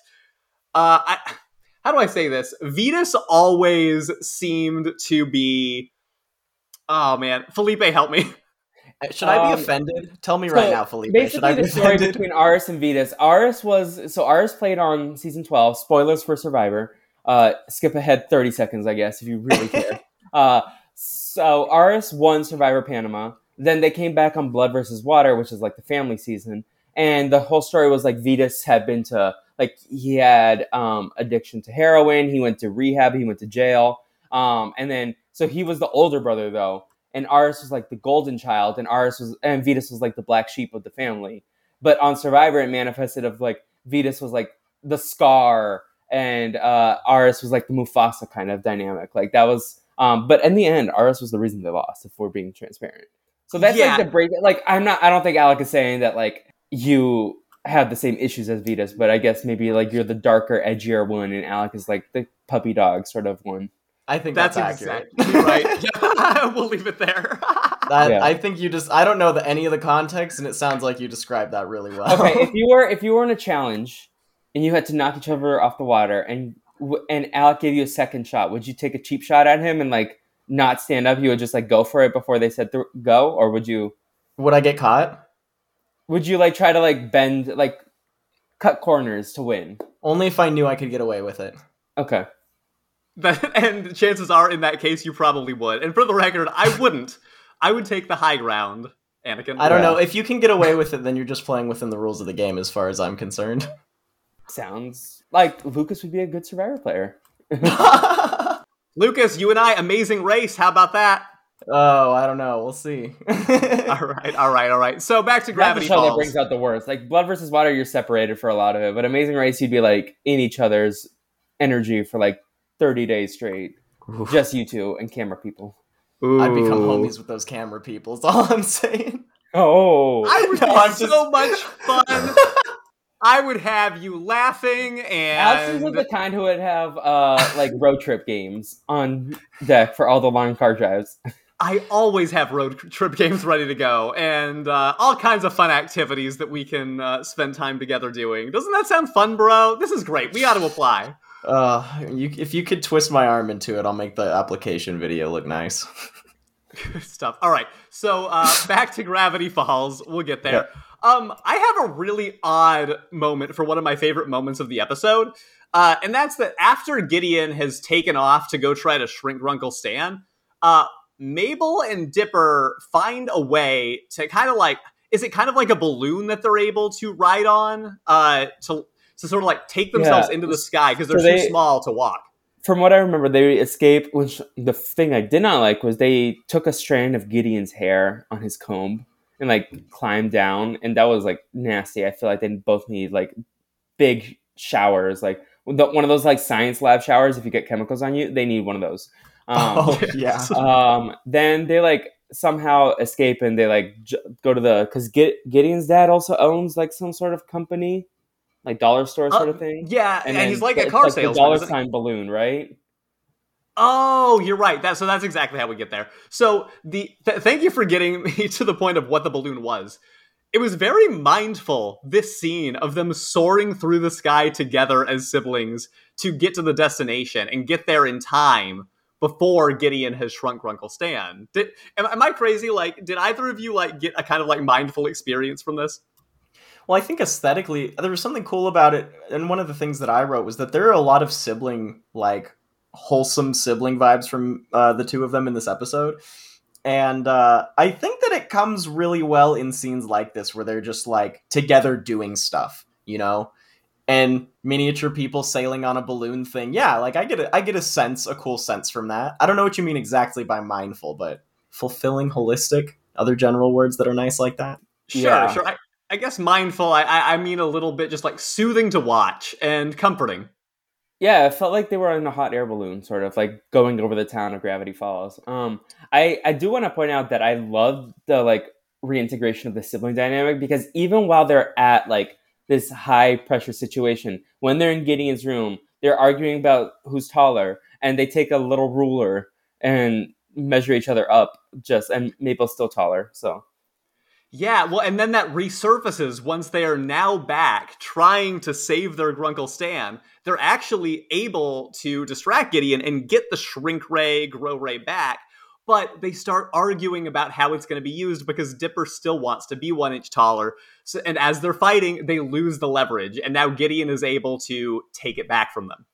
uh, I, how do I say this? Vytas always seemed to be. Oh man, Felipe, help me. Uh, should I be um, offended? Tell me so right now, Felipe. Basically, the story between Aras and Vytas. Aras was so Aras played on season twelve. Spoilers for Survivor. Uh, skip ahead thirty seconds, I guess, if you really care. [LAUGHS] uh, so Aras won Survivor Panama. Then they came back on Blood versus Water, which is like the family season, and the whole story was like Vytas had been to like he had um, addiction to heroin. He went to rehab. He went to jail. Um, and then so he was the older brother though, and Aras was like the golden child, and Aras was and Vytas was like the black sheep of the family. But on Survivor, it manifested of like Vytas was like the scar, and uh, Aras was like the Mufasa kind of dynamic. Like that was. Um, but in the end, Aras was the reason they lost. If we're being transparent, so that's yeah. like the break. Like I'm not. I don't think Alec is saying that like you have the same issues as Vytas, but I guess maybe like you're the darker, edgier one, and Alec is like the puppy dog sort of one. I think that's, that's accurate. exactly right. [LAUGHS] yeah, we'll leave it there. [LAUGHS] That, Yeah. I think you just I don't know the, any of the context, and it sounds like you described that really well. okay, if [LAUGHS] you were if you were in a challenge and you had to knock each other off the water, and and Alec gave you a second shot, would you take a cheap shot at him and like not stand up? You would just like go for it before they said th- go, or would you Would I get caught? Would you like try to like bend like cut corners to win? Only if I knew I could get away with it. Okay. That, [LAUGHS] and chances are, in that case, you probably would. And for the record, I [LAUGHS] wouldn't. I would take the high ground, Anakin. I don't Yeah. know. If you can get away with it, then you're just playing within the rules of the game, as far as I'm concerned. Sounds like Lucas would be a good Survivor player. [LAUGHS] Lucas, you and I, amazing race. How about that? I don't know. We'll see. [LAUGHS] All right, all right, all right. So back to That's Gravity the show that brings out the worst. Like Blood versus Water, you're separated for a lot of it, but Amazing Race, you'd be like in each other's energy for like 30 days straight. Just you two and camera people. I'd become homies with those camera people. Is all I'm saying. Oh, I would [LAUGHS] No, have I'm just- so much fun. [LAUGHS] I would have you laughing Alex is and the kind who would have uh like road trip games on deck for all the long car drives. I always have road trip games ready to go and uh, all kinds of fun activities that we can uh, spend time together doing. Doesn't that sound fun, bro? This is great. We ought to apply. Uh, you, if you could twist my arm into it, I'll make the application video look nice. Good stuff. All right. So uh, back to Gravity Falls. We'll get there. Um, I have a really odd moment for one of my favorite moments of the episode. Uh, and that's that after Gideon has taken off to go try to shrink Grunkle Stan, uh, Mabel and Dipper find a way to kind of like, is it kind of like a balloon that they're able to ride on uh, to, to sort of like take themselves Yeah. into the sky because they're So too small to walk? From what I remember, they escaped. Which the thing I did not like was they took a strand of Gideon's hair on his comb and like climbed down, and that was like nasty. I feel like they both need like big showers, like the, one of those like science lab showers. If you get chemicals on you, they need one of those. [LAUGHS] Um, oh yeah. [LAUGHS] [LAUGHS] um, then they like somehow escape and they like j- go to the because Gideon's dad also owns like some sort of company, like dollar store sort of Uh, thing. Yeah, and, then he's like a car the salesman. dollar sign balloon, right? Oh, you're right. That so that's exactly how we get there. So the th- thank you for getting me to the point of what the balloon was. It was very mindful this scene of them soaring through the sky together as siblings to get to the destination and get there in time before Gideon has shrunk Grunkle Stan. Did am, am I crazy? Like, did either of you like get a kind of like mindful experience from this? Well, I think aesthetically, there was something cool about it, and one of the things that I wrote was that there are a lot of sibling, like wholesome sibling vibes from uh, the two of them in this episode, and uh, I think that it comes really well in scenes like this where they're just like together doing stuff, you know, and miniature people sailing on a balloon thing. Yeah, like I get a, I get a sense, a cool sense from that. I don't know what you mean exactly by mindful, but fulfilling, holistic, other general words that are nice like that. Sure, Yeah. sure. I, I guess mindful. I, I I mean a little bit just like soothing to watch and comforting. Yeah, it felt like they were in a hot air balloon, sort of like going over the town of Gravity Falls. Um, I I do want to point out that I love the like reintegration of the sibling dynamic because even while they're at like this high pressure situation, when they're in Gideon's room, they're arguing about who's taller, and they take a little ruler and measure each other up. Just and Mabel's still taller, so Yeah, well, and then that resurfaces once they are now back trying to save their Grunkle Stan. They're actually able to distract Gideon and get the Shrink Ray, Grow Ray back, but they start arguing about how it's going to be used because Dipper still wants to be one inch taller. So, and as they're fighting, they lose the leverage, and now Gideon is able to take it back from them.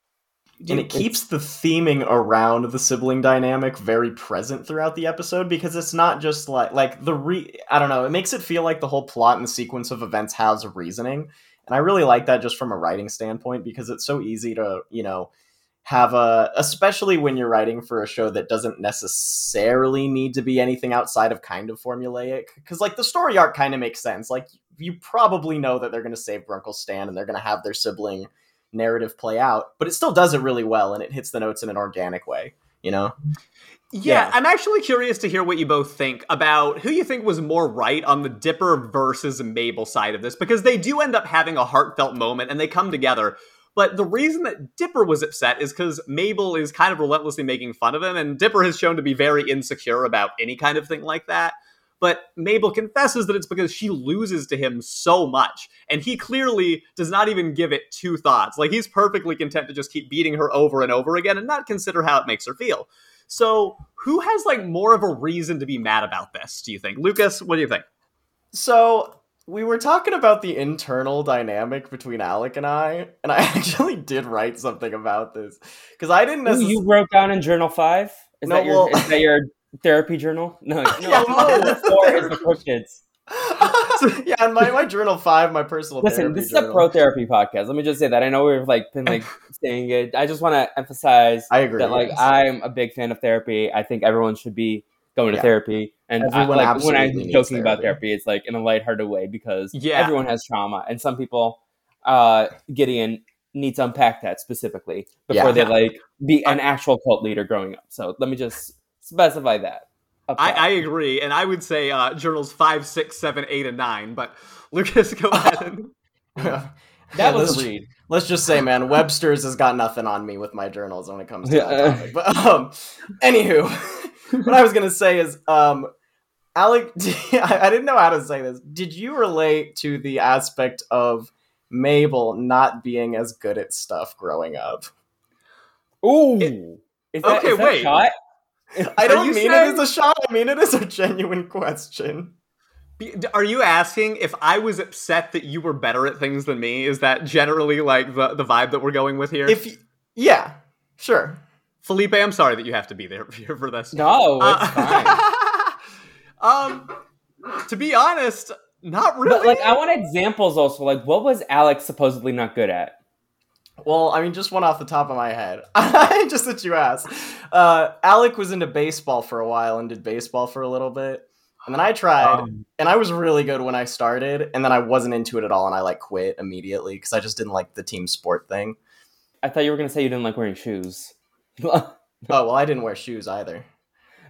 and it keeps the theming around the sibling dynamic very present throughout the episode because it's not just like like the re I don't know, it makes it feel like the whole plot and sequence of events has a reasoning. And I really like that just from a writing standpoint because it's so easy to, you know, have a especially when you're writing for a show that doesn't necessarily need to be anything outside of kind of formulaic because like the story arc kind of makes sense like you probably know that they're going to save Grunkle Stan and they're going to have their sibling narrative play out, but it still does it really well and it hits the notes in an organic way, you know? Yeah, Yeah. I'm actually curious to hear what you both think about who you think was more right on the Dipper versus Mabel side of this, because they do end up having a heartfelt moment and they come together. But the reason that Dipper was upset is because Mabel is kind of relentlessly making fun of him, and Dipper has shown to be very insecure about any kind of thing like that. But Mabel confesses that it's because she loses to him so much, and he clearly does not even give it two thoughts. Like he's perfectly content to just keep beating her over and over again and not consider how it makes her feel. So, who has like more of a reason to be mad about this? Do you think, Lucas? What do you think? So we were talking about the internal dynamic between Alec and I, and I [LAUGHS] actually did write something about this because I didn't Ooh, you wrote down in Journal Five. Is No, that your well- is that your therapy journal? No, [LAUGHS] no. Yeah, four is the pro kids. [LAUGHS] yeah, in my, my journal five, my personal. Listen, this is a pro therapy podcast. Let me just say that. I know we've like been like saying it. I just want to emphasize I agree. that like yes. I'm a big fan of therapy. I think everyone should be going to therapy. And I, like when I'm needs joking about therapy. therapy, it's like in a lighthearted way because Yeah. everyone has trauma, and some people, uh, Gideon needs to unpack that specifically before Yeah. they like be an actual cult leader growing up. So let me just specify that. I. I agree, and I would say uh, journals five, six, seven, eight, and nine. But [LAUGHS] Lucas, go [LAUGHS] ahead. And... that Yeah, was let's- a read. Let's just say, man, Webster's has got nothing on me with my journals when it comes to that Yeah. topic. But um, anywho, [LAUGHS] what I was gonna say is, um, Alec, [LAUGHS] I I didn't know how to say this. Did you relate to the aspect of Mabel not being as good at stuff growing up? Ooh, It- is that, okay, is that wait. shot? I don't mean saying- it as a shot. I mean it as a genuine question. Are you asking if I was upset that you were better at things than me? Is that generally like the, the vibe that we're going with here? If y- yeah, sure. Felipe, I'm sorry that you have to be there [LAUGHS] for this. No, it's Uh, fine. [LAUGHS] um, to be honest, not really. But like, I want examples also. Like, what was Alec supposedly not good at? Well, I mean, just one off the top of my head. [LAUGHS] just that you asked. Uh, Alec was into baseball for a while and did baseball for a little bit. And then I tried, Um, and I was really good when I started, and then I wasn't into it at all, and I like quit immediately because I just didn't like the team sport thing. I thought you were gonna say you didn't like wearing shoes [LAUGHS] Oh, well, I didn't wear shoes either.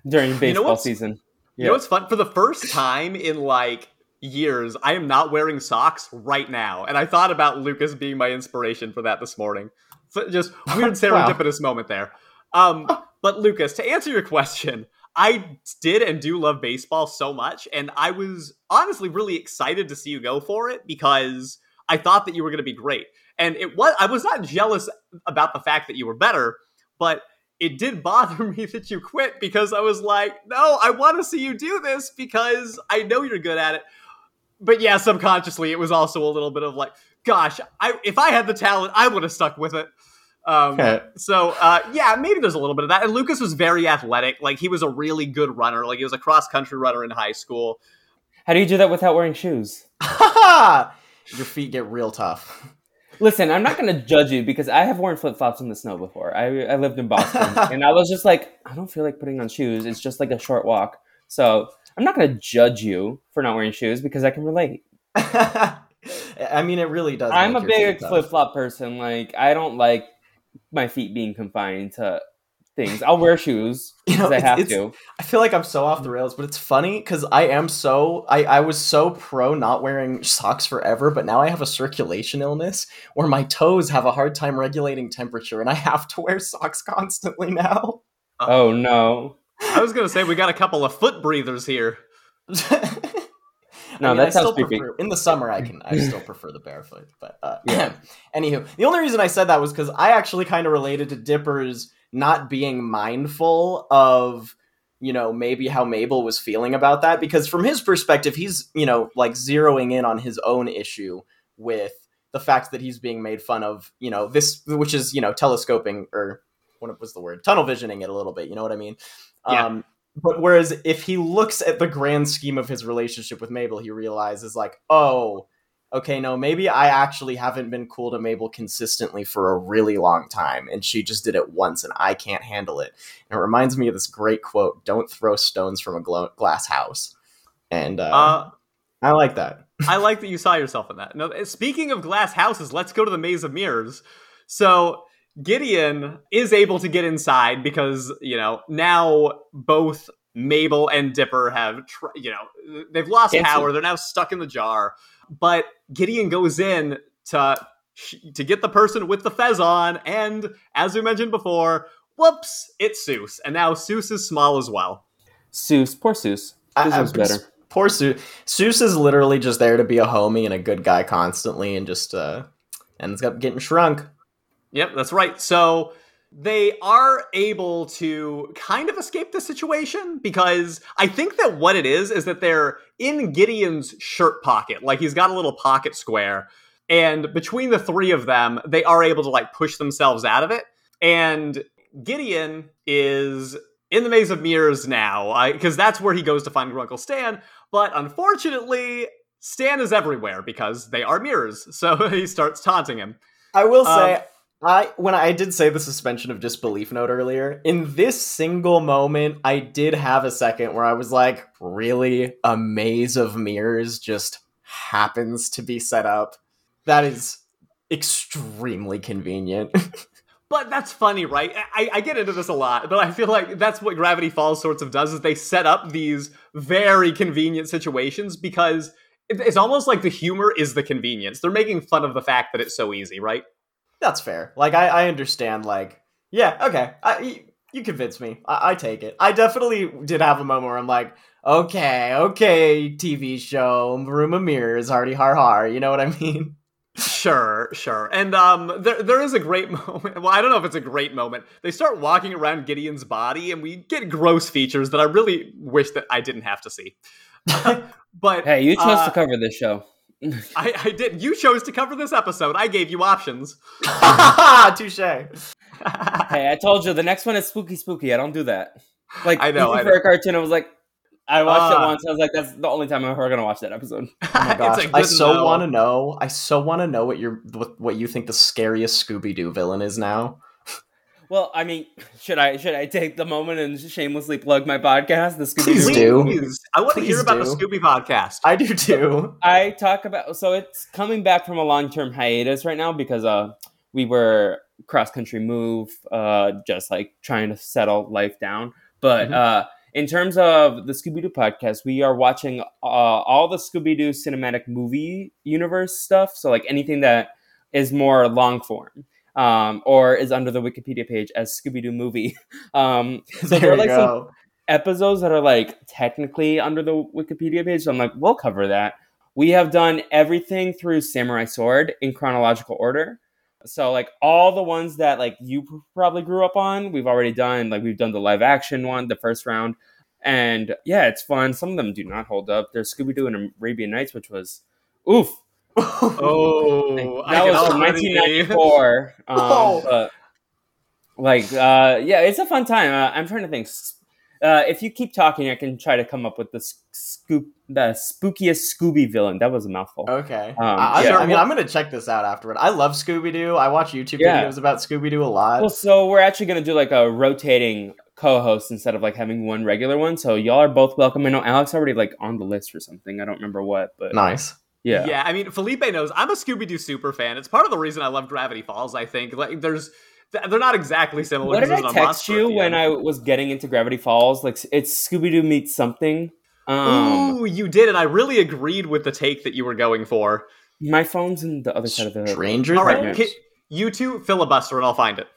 during baseball what's- season. You know what's fun? For the first time in like years, I am not wearing socks right now, and I thought about Lucas being my inspiration for that this morning. So just [LAUGHS] weird serendipitous moment there. Um, [LAUGHS] but Lucas, to answer your question, I did and do love baseball so much, and I was honestly really excited to see you go for it because I thought that you were going to be great. And it was I was not jealous about the fact that you were better, but it did bother [LAUGHS] me that you quit because I was like, no, I want to see you do this because I know you're good at it. But yeah, subconsciously, it was also a little bit of like, gosh, I, if I had the talent, I would have stuck with it. Um, so uh, yeah, maybe there's a little bit of that. And Lucas was very athletic; like he was a really good runner. Like he was a cross country runner in high school. How do you do that without wearing shoes? [LAUGHS] Your feet get real tough. Listen, I'm not gonna judge you because I have worn flip flops in the snow before. I I lived in Boston, [LAUGHS] and I was just like, I don't feel like putting on shoes. It's just like a short walk. So I'm not gonna judge you for not wearing shoes because I can relate. [LAUGHS] I mean, it really does. I'm a big flip flop person. Like I don't like my feet being confined to things. I'll wear shoes [LAUGHS] You know, because I it's- have it's- to. I feel like I'm so off the rails, but it's funny because I am so I, I was so pro not wearing socks forever, but now I have a circulation illness where my toes have a hard time regulating temperature and I have to wear socks [LAUGHS] constantly now. Oh no, I was gonna say we got a couple of foot breathers here. [LAUGHS] No, I that I sounds still creepy. prefer, in the summer. I can I still prefer the barefoot, but uh, Yeah. [CLEARS THROAT] anywho, the only reason I said that was because I actually kind of related to Dipper's not being mindful of you know maybe how Mabel was feeling about that because from his perspective, he's you know like zeroing in on his own issue with the fact that he's being made fun of. You know this, which is you know telescoping or what was the word tunnel visioning it a little bit. You know what I mean? Yeah. Um, but whereas if he looks at the grand scheme of his relationship with Mabel, he realizes like, oh, okay, no, maybe I actually haven't been cool to Mabel consistently for a really long time, and she just did it once, and I can't handle it. And it reminds me of this great quote: "Don't throw stones from a glo- glass house." And uh, Uh, I like that. I like that you saw yourself in that. No, speaking of glass houses, let's go to the maze of mirrors. So Gideon is able to get inside because you know now both Mabel and Dipper have tr- you know they've lost Can't see. power. They're now stuck in the jar. But Gideon goes in to to get the person with the fez on, and as we mentioned before, whoops, it's Soos, and now Soos is small as well. Soos, poor Soos. Deserves better. Poor Soos. Soos is literally just there to be a homie and a good guy constantly, and just uh, ends up getting shrunk. Yep, that's right. So they are able to kind of escape the situation because I think that what it is is that they're in Gideon's shirt pocket. Like he's got a little pocket square. And between the three of them, they are able to like push themselves out of it. And Gideon is in the Maze of Mirrors now because that's where he goes to find Grunkle Stan. But unfortunately, Stan is everywhere because they are mirrors. [LAUGHS] So he starts taunting him. I will say, um, I when I did say the suspension of disbelief note earlier, in this single moment, I did have a second where I was like, really? A maze of mirrors just happens to be set up. That is extremely convenient. [LAUGHS] but that's funny, right? I, I get into this a lot, but I feel like that's what Gravity Falls sorts of does is they set up these very convenient situations because it's almost like the humor is the convenience. They're making fun of the fact that it's so easy, right? That's fair. Like I, I understand. Like yeah, okay. I, you, you convinced me. I, I take it. I definitely did have a moment where I'm like, okay, okay, TV show, Room of Mirrors, hardy har har. You know what I mean? Sure, sure. And um there there is a great [LAUGHS] moment. Well, I don't know if it's a great moment. They start walking around Gideon's body and we get gross features that I really wish that I didn't have to see. [LAUGHS] [LAUGHS] but Hey, you chose uh, to cover this show. I, I did. You chose to cover this episode. I gave you options. [LAUGHS] Touche. [LAUGHS] hey, I told you the next one is spooky, spooky. I don't do that. Like I know. I for a cartoon, I was like, I watched uh, it once. I was like, that's the only time I'm ever gonna watch that episode. [LAUGHS] Oh my gosh! I so want to know. I so want to know what you what, what you think the scariest Scooby Doo villain is now. Well, I mean, [LAUGHS] should I should I take the moment and shamelessly plug my podcast, the Scooby Please do. Please. I want to hear about do. the Scooby podcast. I do too. [LAUGHS] I talk about so it's coming back from a long term hiatus right now because uh we were cross country move, uh just like trying to settle life down. But mm-hmm. uh in terms of the Scooby Doo podcast, we are watching uh, all the Scooby Doo cinematic movie universe stuff. So like anything that is more long form um, or is under the Wikipedia page as Scooby Doo movie. [LAUGHS] Um, so there, there are like some episodes that are like technically under the Wikipedia page. So I'm like, we'll cover that. We have done everything through Samurai Sword in chronological order. So like all the ones that like you probably grew up on, we've already done. Like we've done the live action one, the first round, and yeah, it's fun. Some of them do not hold up. There's Scooby Doo and Arabian Nights, which was oof oh, that was from 1994. Um, [LAUGHS] oh. but, like, uh, yeah, it's a fun time. Uh, I'm trying to think. Uh, if you keep talking, I can try to come up with the scoop, the spookiest Scooby villain. That was a mouthful. Okay, um, I, yeah. I, mean, I'm gonna check this out afterward. I love Scooby Doo. I watch YouTube yeah. videos about Scooby Doo a lot. Well, so we're actually gonna do like a rotating co-host instead of like having one regular one. So y'all are both welcome. I know Alex already like on the list for something. I don't remember what, but nice. Yeah. Yeah, I mean, Felipe knows I'm a Scooby Doo super fan. It's part of the reason I love Gravity Falls, I think. Like, there's. They're not exactly similar. What did I text you when I was getting into Gravity Falls? Like, it's Scooby Doo meets something. Um, Ooh, you did, and I really agreed with the take that you were going for. My phone's in the other side of the stranger. All right, you two filibuster, and I'll find it.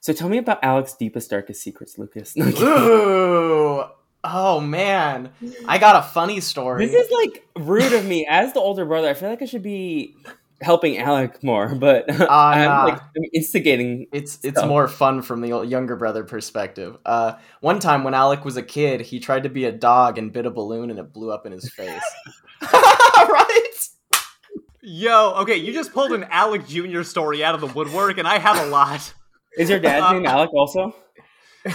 So tell me about Alec's deepest, darkest secrets, Lucas. [LAUGHS] Ooh, Oh man, I [GASPS] got a funny story. This is like rude of me as the older brother. I feel like I should be helping Alec more, but [LAUGHS] uh, I'm, nah. like, I'm instigating. It's stuff. it's more fun from the younger brother perspective. Uh, one time when Alec was a kid, he tried to be a dog and bit a balloon, and it blew up in his face. [LAUGHS] [LAUGHS] right? Yo, okay, you just pulled an Alec Jr. story out of the woodwork, and I have a lot. Is your dad's uh, name Alec also?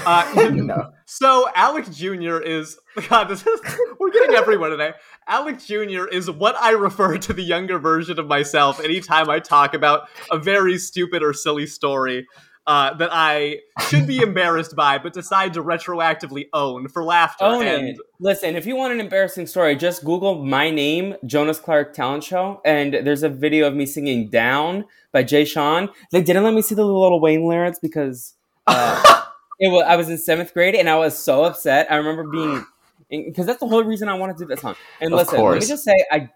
Uh, [LAUGHS] no. So Alec Jr. is [LAUGHS] God. This is we're getting everywhere today. Alec Jr. is what I refer to the younger version of myself anytime I talk about a very stupid or silly story. Uh, that I should be [LAUGHS] embarrassed by, but decide to retroactively own for laughter. Own and... it. Listen, if you want an embarrassing story, just Google my name, Jonas Clark Talent Show, and there's a video of me singing "Down" by Jay Sean. They didn't let me see the Lil Wayne lyrics because. Uh, it was, I was in seventh grade and I was so upset. I remember being [SIGHS] because that's the whole reason I wanted to do that song. And of listen, course. let me just say I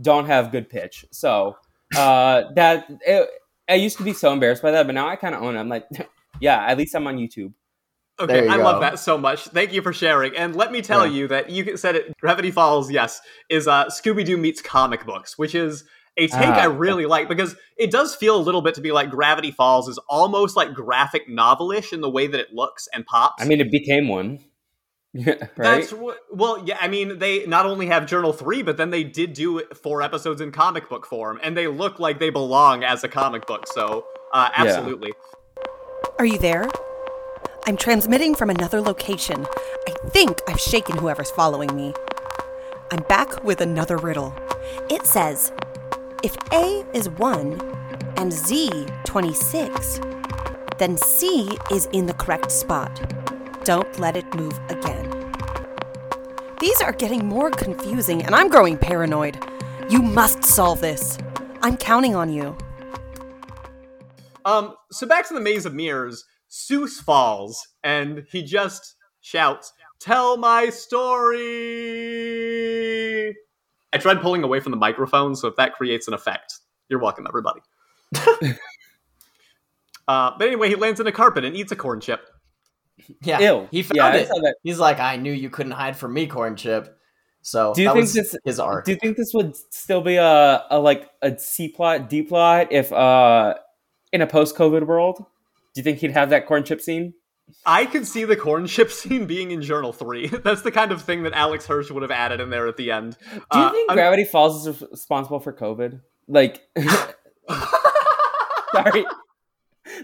don't have good pitch, so Uh, that it, I used to be so embarrassed by that, but now I kind of own it. I'm like, [LAUGHS] yeah, at least I'm on YouTube. Okay, There I you love that so much. Thank you for sharing. And let me tell Yeah. you that you said it. Gravity Falls, yes, is uh, Scooby Doo meets comic books, which is a take Ah. I really like because it does feel a little bit to be like Gravity Falls is almost like graphic novelish in the way that it looks and pops. I mean, it became one. [LAUGHS] right? That's what, well, yeah. I mean, they not only have Journal Three, but then they did do four episodes in comic book form, and they look like they belong as a comic book. So, uh, Yeah. absolutely. Are you there? I'm transmitting from another location. I think I've shaken whoever's following me. I'm back with another riddle. It says if A is 1 and Z 26, then C is in the correct spot. Don't let it move again. These are getting more confusing and I'm growing paranoid. You must solve this. I'm counting on you. Um, so back to the Maze of Mirrors, Soos falls, and he just shouts, Tell my story! I tried pulling away from the microphone, so if that creates an effect, you're welcome, everybody. [LAUGHS] uh, but anyway, he lands in a carpet and eats a corn chip. Yeah, Ew. he found Yeah, it. He's like, I knew you couldn't hide from me, corn chip. So Do you that think was this- his arc. Do you think this would still be a, a like a C plot, D plot if uh in a post COVID world? Do you think he'd have that corn chip scene? I could see the corn [LAUGHS] chip scene being in Journal 3. [LAUGHS] That's the kind of thing that Alex Hirsch would have added in there at the end. Do you Uh, think I'm- Gravity Falls is responsible for COVID? Like, [LAUGHS] sorry,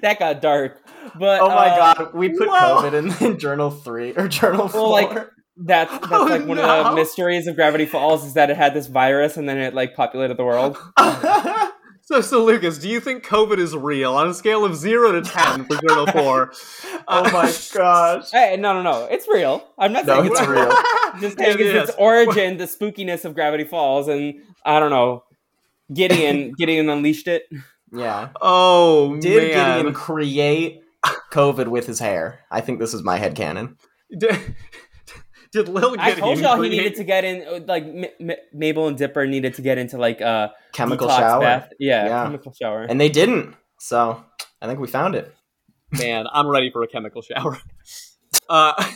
that got dark. But oh my uh, god, we put whoa. COVID in, in journal three or journal four. Well, like that's that's Oh, like one of the mysteries of Gravity Falls is that it had this virus and then it like populated the world. So, so Lucas, do you think COVID is real on a scale of zero to ten for Journal Four? [LAUGHS] oh my gosh. Hey, no, no, no, it's real. I'm not No, saying it's it's real. [LAUGHS] Just It taking is. its origin, the spookiness of Gravity Falls, and I don't know, Gideon, [LAUGHS] Gideon unleashed it. Yeah. Oh Did man! Gideon create COVID with his hair? I think this is my headcanon. Did, did Lil Gideon? I told y'all he needed to get in, like M- M- Mabel and Dipper needed to get into like uh Chemical detox shower. bath. Yeah, Yeah. chemical shower. And they didn't. So I think we found it. Man, I'm ready for a chemical shower. [LAUGHS] Uh, [LAUGHS]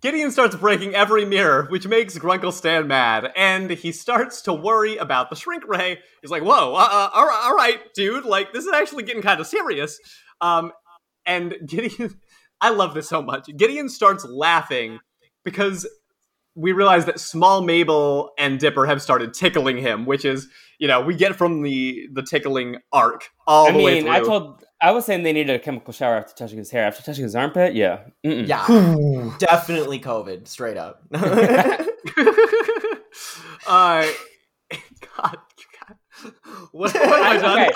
Gideon starts breaking every mirror, which makes Grunkle Stan mad, and he starts to worry about the shrink ray. He's like, "Whoa, uh, uh, all right, all right, dude! Like this is actually getting kind of serious." Um, and [LAUGHS] Gideon, I love this so much. Gideon starts laughing because we realize that Small Mabel and Dipper have started tickling him, which is, you know, we get from the the tickling arc all I the way mean, through. I told I was saying they needed a chemical shower after touching his hair. After touching his armpit, yeah, Mm-mm. Yeah. [SIGHS] Definitely COVID, straight up. [LAUGHS] [LAUGHS] uh, [LAUGHS] God, God. What, what have I done? Okay.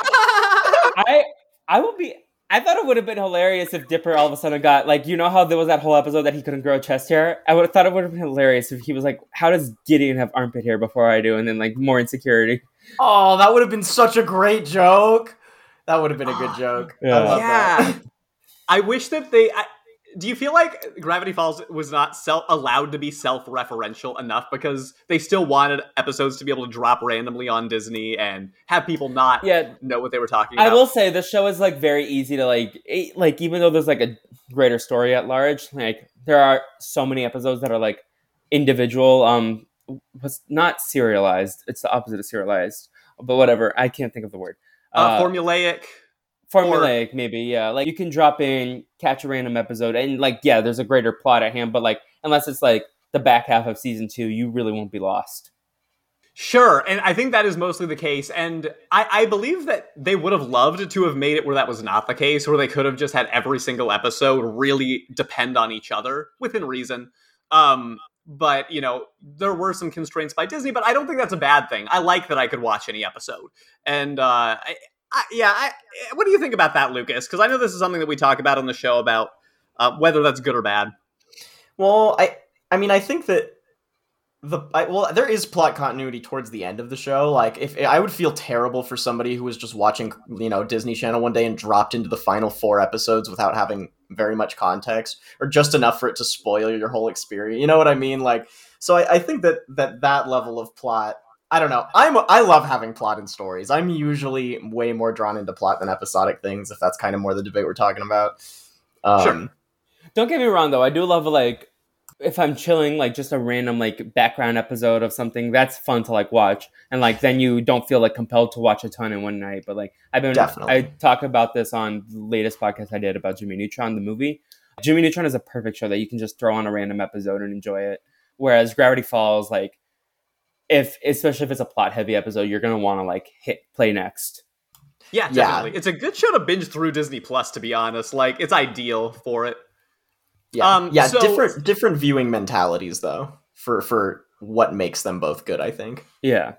I I will be. I thought it would have been hilarious if Dipper all of a sudden got like you know how there was that whole episode that he couldn't grow chest hair. I would have thought it would have been hilarious if he was like, "How does Gideon have armpit hair before I do?" And then like more insecurity. oh, that would have been such a great joke. That would have been a good [GASPS] joke. I Yeah. love yeah. that. I wish that they. I, do you feel like Gravity Falls was not self allowed to be self referential enough because they still wanted episodes to be able to drop randomly on Disney and have people not Yeah, know what they were talking about? I will say the show is like very easy to like like even though there's like a greater story at large, like there are so many episodes that are like individual um was not serialized. It's the opposite of serialized. But whatever, I can't think of the word. uh, formulaic. Formulaic maybe yeah like you can drop in catch a random episode and like yeah there's a greater plot at hand but like unless it's like the back half of season two you really won't be lost Sure, and I think that is mostly the case. And I, I believe that they would have loved to have made it where that was not the case, where they could have just had every single episode really depend on each other within reason. Um, but you know, there were some constraints by Disney, but I don't think that's a bad thing. I like that I could watch any episode. And uh, I, I, yeah, I, what do you think about that, Lucas? Because I know this is something that we talk about on the show about uh, whether that's good or bad. Well, I I mean I think that the I, well there is plot continuity towards the end of the show. Like if I would feel terrible for somebody who was just watching you know Disney Channel one day and dropped into the final four episodes without having very much context or just enough for it to spoil your whole experience. You know what I mean? Like so I, I think that that that level of plot I don't know. I'm I love having plot in stories. I'm usually way more drawn into plot than episodic things. If that's kind of more the debate we're talking about. Um, Sure. Don't get me wrong though, I do love like if I'm chilling, like just a random like background episode of something, that's fun to like watch. And like then you don't feel like compelled to watch a ton in one night. But like I've been Definitely. I talk about this on the latest podcast I did about Jimmy Neutron, the movie. Jimmy Neutron is a perfect show that you can just throw on a random episode and enjoy it. Whereas Gravity Falls, like if especially if it's a plot heavy episode, you're gonna want to like hit play next. Yeah, Yeah. definitely. It's a good show to binge through Disney Plus, to be honest. Like, it's ideal for it. Yeah, Um, yeah. so- different different viewing mentalities though for for what makes them both good. I think. Yeah.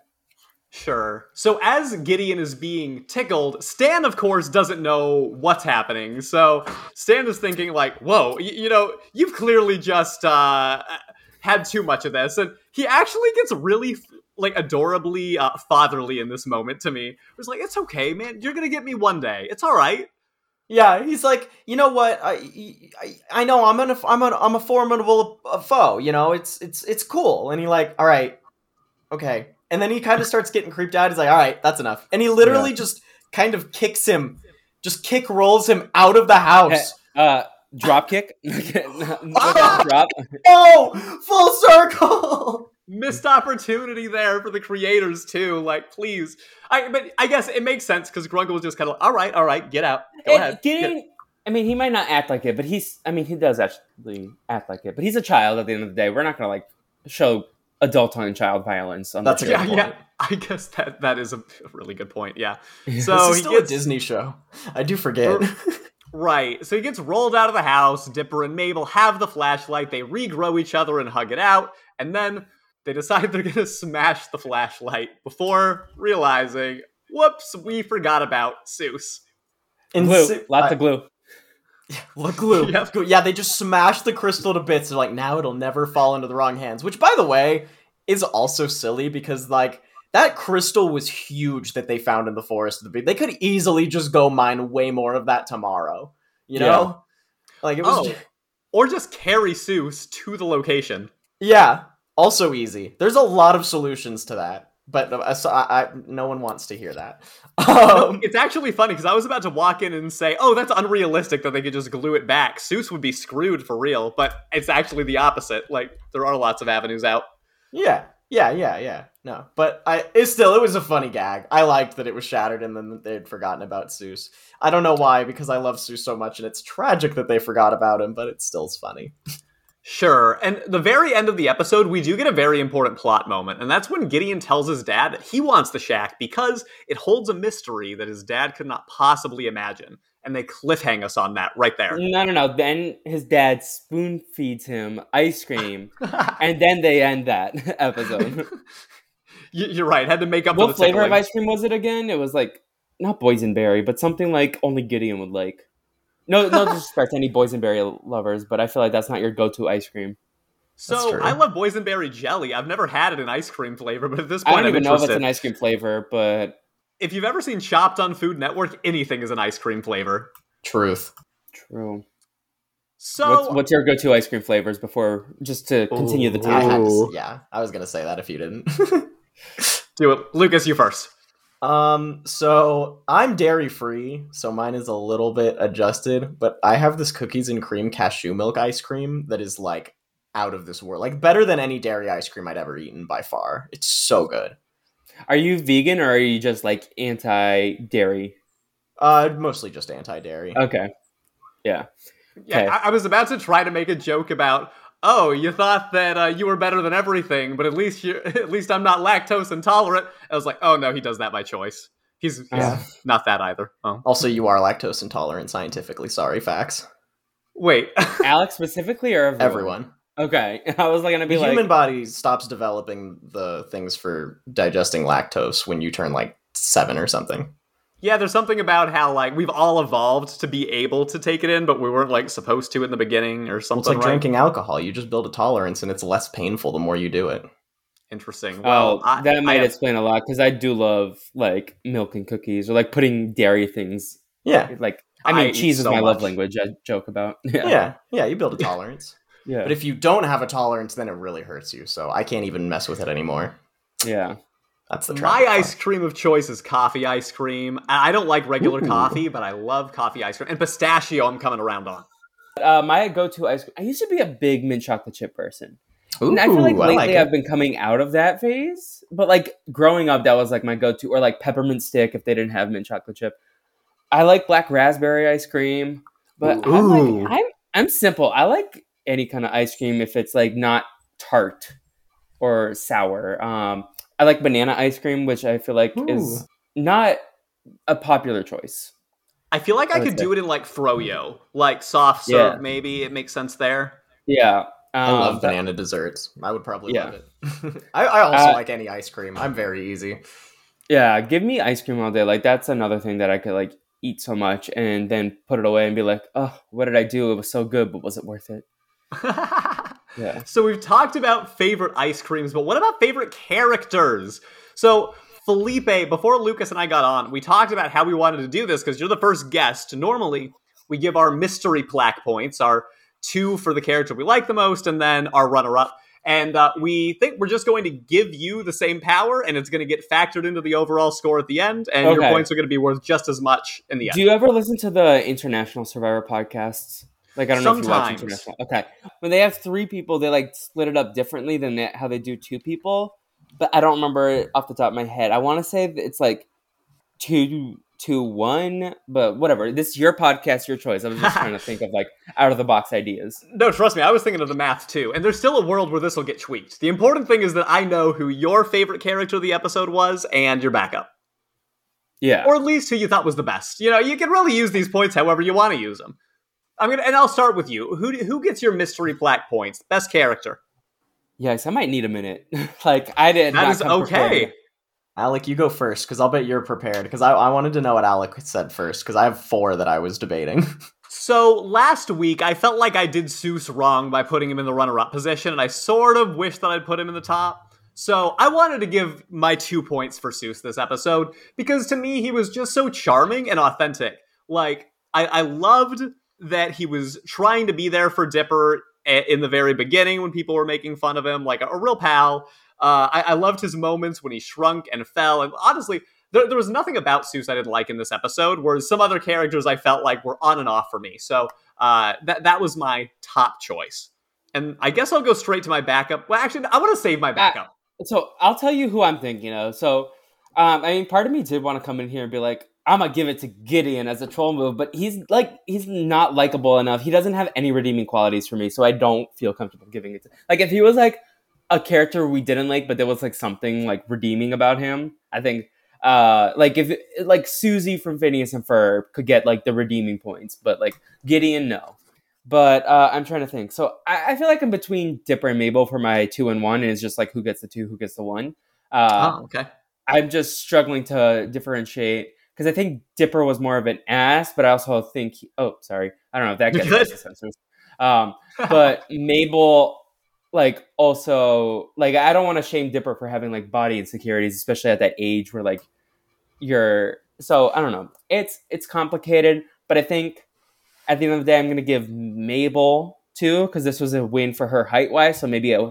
Sure. So as Gideon is being tickled, Stan, of course, doesn't know what's happening. So Stan is thinking, like, whoa, y- you know, you've clearly just uh, had too much of this. And he actually gets really, like, adorably uh, fatherly in this moment to me. It's like, it's okay, man. You're going to get me one day. It's all right. Yeah, he's like, you know what? I I, I know I'm an I'm an I'm a formidable uh, foe. You know, it's it's it's cool. And he like, all right, okay. And then he kind of starts getting creeped out. He's like, all right, that's enough. And he literally just kind of kicks him, just kick rolls him out of the house. Uh drop kick. [LAUGHS] [LAUGHS] drop. Oh, full circle. [LAUGHS] Missed opportunity there for the creators too. Like, please. I but I guess it makes sense because Grunkle was just kind of like, all right, all right, get out, go And ahead. Get- Getting, I mean, he might not act like it, but he's. I mean, he does actually act like it. But he's a child. At the end of the day, we're not gonna like show adult on child violence. On That's the a yeah, yeah. I guess that that is a really good point. Yeah. So So this is he still gets a Disney show. I do forget. Right. So he gets rolled out of the house. Dipper and Mabel have the flashlight. They regrow each other and hug it out, and then they decide [LAUGHS] they're gonna smash the flashlight before realizing, whoops, we forgot about Soos. And glue, si- lots I- of glue. [LAUGHS] What glue? Yep. Yeah, they just smash the crystal to bits. They're like, now it'll never fall into the wrong hands. Which, by the way, is also silly because like that crystal was huge that they found in the forest. of the They could easily just go mine way more of that tomorrow. You know, like it was. Oh. Or just carry Soos to the location. yeah, also easy. There's a lot of solutions to that, but uh, so I, I, no one wants to hear that. [LAUGHS] No, Um, it's actually funny because I was about to walk in and say, "Oh, that's unrealistic that they could just glue it back." Soos would be screwed for real, but it's actually the opposite. Like there are lots of avenues out. Yeah, yeah, yeah, yeah. No, but I it's still it was a funny gag. I liked that it was shattered and then they'd forgotten about Soos. I don't know why because I love Soos so much and it's tragic that they forgot about him, but it still's funny. Sure. And the very end of the episode, we do get a very important plot moment, and that's when Gideon tells his dad that he wants the shack because it holds a mystery that his dad could not possibly imagine. And they cliffhang us on that right there. No, no, no. Then his dad spoon feeds him ice cream, [LAUGHS] and then they end that [LAUGHS] episode. [LAUGHS] You- You're right. Had to make up what the flavor of ice cream was it again? It was like not boysenberry, but something like only Gideon would like. No, no disrespect to any boysenberry lovers, but I feel like that's not your go-to ice cream. So. I love boysenberry jelly. I've never had it in ice cream flavor, but at this point, I don't I'm even know if it's an ice cream flavor, but if you've ever seen Chopped on Food Network, anything is an ice cream flavor. Truth. true. So what's, what's your go-to ice cream flavors before just to continue the Ooh. I team? to, yeah, I was gonna say that if you didn't. [LAUGHS] do it, Lucas. You first. um, so I'm dairy free, so mine is a little bit adjusted, but I have this cookies and cream cashew milk ice cream that is like out of this world, like better than any dairy ice cream I'd ever eaten by far. It's so good. Are you vegan or are you just like anti-dairy? Uh, mostly just anti-dairy. Okay. Yeah. Yeah, Okay. I, I was about to try to make a joke about. Oh, you thought that uh, you were better than everything, but at least you [LAUGHS] at least I'm not lactose intolerant. I was like, oh no, he does that by choice. He's, he's Yeah. not that either. Oh, Also, you are lactose intolerant scientifically. Sorry, facts. wait. [LAUGHS] Alec specifically or everyone? Everyone. Okay. [LAUGHS] I was like gonna be the like human body stops developing the things for digesting lactose when you turn like seven or something. yeah, there's something about how like we've all evolved to be able to take it in, but we weren't like supposed to in the beginning or Well, something. it's like right? drinking alcohol. You just build a tolerance, and it's less painful the more you do it. Interesting. Oh, well, oh, I- that I might have- explain a lot because I do love like milk and cookies or like putting dairy things. Yeah, Like I mean, I cheese is so my love language. I joke about. [LAUGHS] yeah, Yeah. yeah. you build a tolerance. Yeah. But if you don't have a tolerance, then it really hurts you. So I can't even mess with it anymore. yeah. That's the My traffic ice cream of choice is coffee ice cream. I I don't like regular Ooh. coffee, but I love coffee ice cream. And pistachio, I'm coming around on. Uh, my go-to ice cream. I used to be a big mint chocolate chip person. and I feel like I lately like it. I've been coming out of that phase. But like growing up, that was like my go-to, or like peppermint stick if they didn't have mint chocolate chip. I like black raspberry ice cream, but I'm like I'm I'm simple. I like any kind of ice cream if it's like not tart or sour. Um, I like banana ice cream, which I feel like is not a popular choice. I feel like I, I could say. do it in like froyo, like soft serve. Yeah. Maybe it makes sense there. Yeah, I um, love but- banana desserts. I would probably Yeah. love it. [LAUGHS] I, I also Uh, like any ice cream. I'm very easy. Yeah, give me ice cream all day. Like that's another thing that I could like eat so much and then put it away and be like, oh, what did I do? It was so good, but was it worth it? [LAUGHS] Yeah. So we've talked about favorite ice creams, but what about favorite characters? So Felipe, before Lucas and I got on, we talked about how we wanted to do this because you're the first guest. Normally, we give our mystery plaque points, our two for the character we like the most, and then our runner-up. And uh, we think we're just going to give you the same power, and it's going to get factored into the overall score at the end, and your points are going to be worth just as much in the end. Do you ever listen to the International Survivor podcasts? Like I don't know if you watch Sometimes. International. Okay, when they have three people, they like split it up differently than they, how they do two people. But I don't remember it off the top of my head. I want to say that it's like two two one, but whatever. This is your podcast, your choice. I was just trying to think of like [LAUGHS] out of the box ideas. No, trust me, I was thinking of the math too. And there's still a world where this will get tweaked. The important thing is that I know who your favorite character of the episode was and your backup. Yeah. Or at least who you thought was the best. You know, you can really use these points however you want to use them. I'm gonna and I'll start with you. Who who gets your mystery plaque points? Best character. Yes, I might need a minute. [LAUGHS] like I did. That is okay. prepared. Alec, you go first because I'll bet you're prepared. Because I, I wanted to know what Alec said first because I have four that I was debating. [LAUGHS] So last week I felt like I did Soos wrong by putting him in the runner-up position, and I sort of wish that I'd put him in the top. So I wanted to give my two points for Seuss this episode because to me he was just so charming and authentic. Like I, I loved that he was trying to be there for Dipper in the very beginning when people were making fun of him, like a, a real pal. Uh, I, I loved his moments when he shrunk and fell, and honestly, there, there was nothing about Soos I didn't like in this episode, whereas some other characters I felt like were on and off for me. So uh, that that was my top choice. And I guess I'll go straight to my backup. Well, actually, I want to save my backup. So I'll tell you who I'm thinking of. So, um, I mean, part of me did want to come in here and be like, I'm gonna give it to Gideon as a troll move, but he's like, he's not likable enough. He doesn't have any redeeming qualities for me, so I don't feel comfortable giving it to. Like, if he was like a character we didn't like, but there was like something like redeeming about him, I think. Uh, like if like Suzy from Phineas and Ferb could get like the redeeming points, but like Gideon, no. But uh, I'm trying to think. So I, I feel like I'm between Dipper and Mabel for my two and one, and it's just like who gets the two, who gets the one. Uh, oh, okay. I'm just struggling to differentiate because I think Dipper was more of an ass, but I also think he, oh, sorry, I don't know if that gets [LAUGHS] censors. Um, but Mabel, like, also like I don't want to shame Dipper for having like body insecurities, especially at that age where like you're. So I don't know. It's it's complicated, but I think at the end of the day, I'm going to give Mabel two because this was a win for her height wise, so maybe a,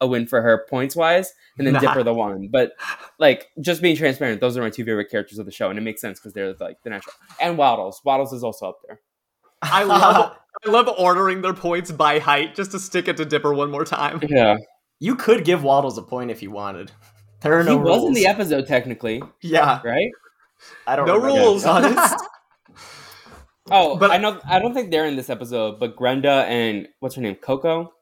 a win for her points wise, and then Nah. Dipper [LAUGHS] the one. But like just being transparent, those are my two favorite characters of the show, and it makes sense because they're like the natural. And Waddles, Waddles is also up there. I love I love ordering their points by height just to stick it to Dipper one more time. Yeah, you could give Waddles a point if you wanted. There are no he was in the episode technically, Yeah, right? I don't know. No remember, rules. to [LAUGHS] be honest. Oh, But- I know. I don't think they're in this episode, but Grenda and what's her name, Coco,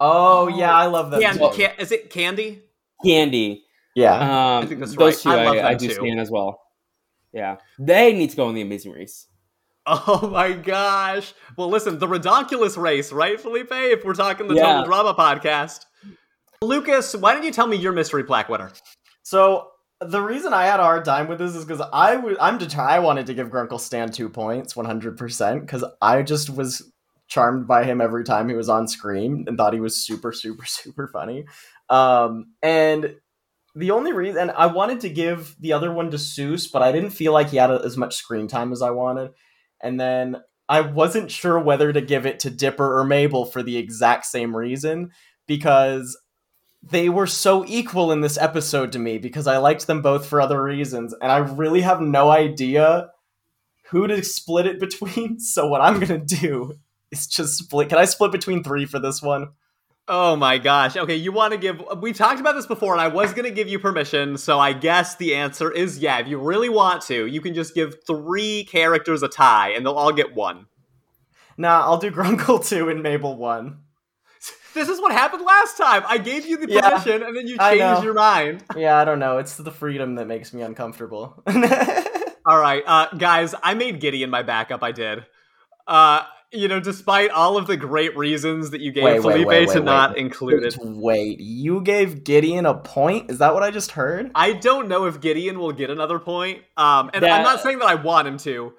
oh yeah, I love that. Can, can, is it Candy? Candy. yeah, Um, I think that's those right. two I I, love I, them do too. stand as well. Yeah, they need to go in the Amazing Race. Oh my gosh. Well, listen, the Ridonculous race, right, Felipe? If we're talking the Yeah. Total Drama podcast. Lucas, why don't you tell me your mystery plaque winner? So the reason I had a hard time with this is because I w- I'm deter- I wanted to give Grunkle Stan two points, one hundred percent, because I just was charmed by him every time he was on screen and thought he was super, super, [LAUGHS] super funny. Um, and the only reason I wanted to give the other one to Soos, but I didn't feel like he had a, as much screen time as I wanted. And then I wasn't sure whether to give it to Dipper or Mabel for the exact same reason because they were so equal in this episode to me because I liked them both for other reasons, and I really have no idea who to split it [LAUGHS] between. So what I'm gonna do is just split. Can I split between three for this one? Oh my gosh. Okay, you want to give. We talked about this before, and I was going to give you permission, so I guess the answer is yeah. If you really want to, you can just give three characters a tie, and they'll all get one. Nah, I'll do Grunkle [LAUGHS] two and Mabel one. This is what happened last time. I gave you the Yeah, permission, and then you changed your mind. [LAUGHS] Yeah, I don't know. It's the freedom that makes me uncomfortable. [LAUGHS] All right, uh, guys, I made Gideon my backup. I did. Uh, you know, despite all of the great reasons that you gave Wait, Felipe wait, to wait, not wait. include it, Wait, you gave Gideon a point? Is that what I just heard? I don't know if Gideon will get another point. Um, and That- I'm not saying that I want him to,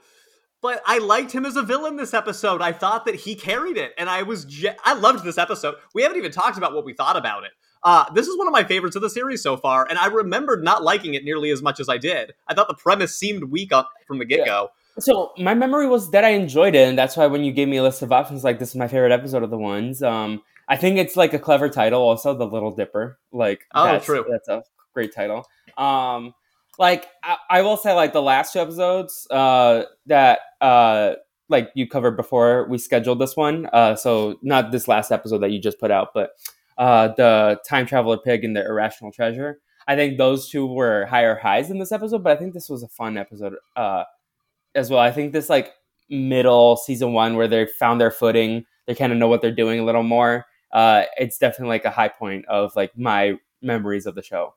but I liked him as a villain this episode. I thought that he carried it, and I was ge- I loved this episode. We haven't even talked about what we thought about it. Uh, this is one of my favorites of the series so far, and I remembered not liking it nearly as much as I did. I thought the premise seemed weak on, from the get go. So my memory was that I enjoyed it, and that's why when you gave me a list of options, like this is my favorite episode of the ones. Um, I think it's like a clever title, also the Little Dipper. Like, Oh, that's, true. That's a great title. Um, like I, I will say, like the last two episodes uh, that uh, like you covered before we scheduled this one. Uh, so not this last episode that you just put out, but uh, the Time Traveler Pig and the Irrational Treasure. I think those two were higher highs in this episode, but I think this was a fun episode. Uh, as well. I think this like middle season one where they found their footing, they kind of know what they're doing a little more. Uh, it's definitely like a high point of like my memories of the show.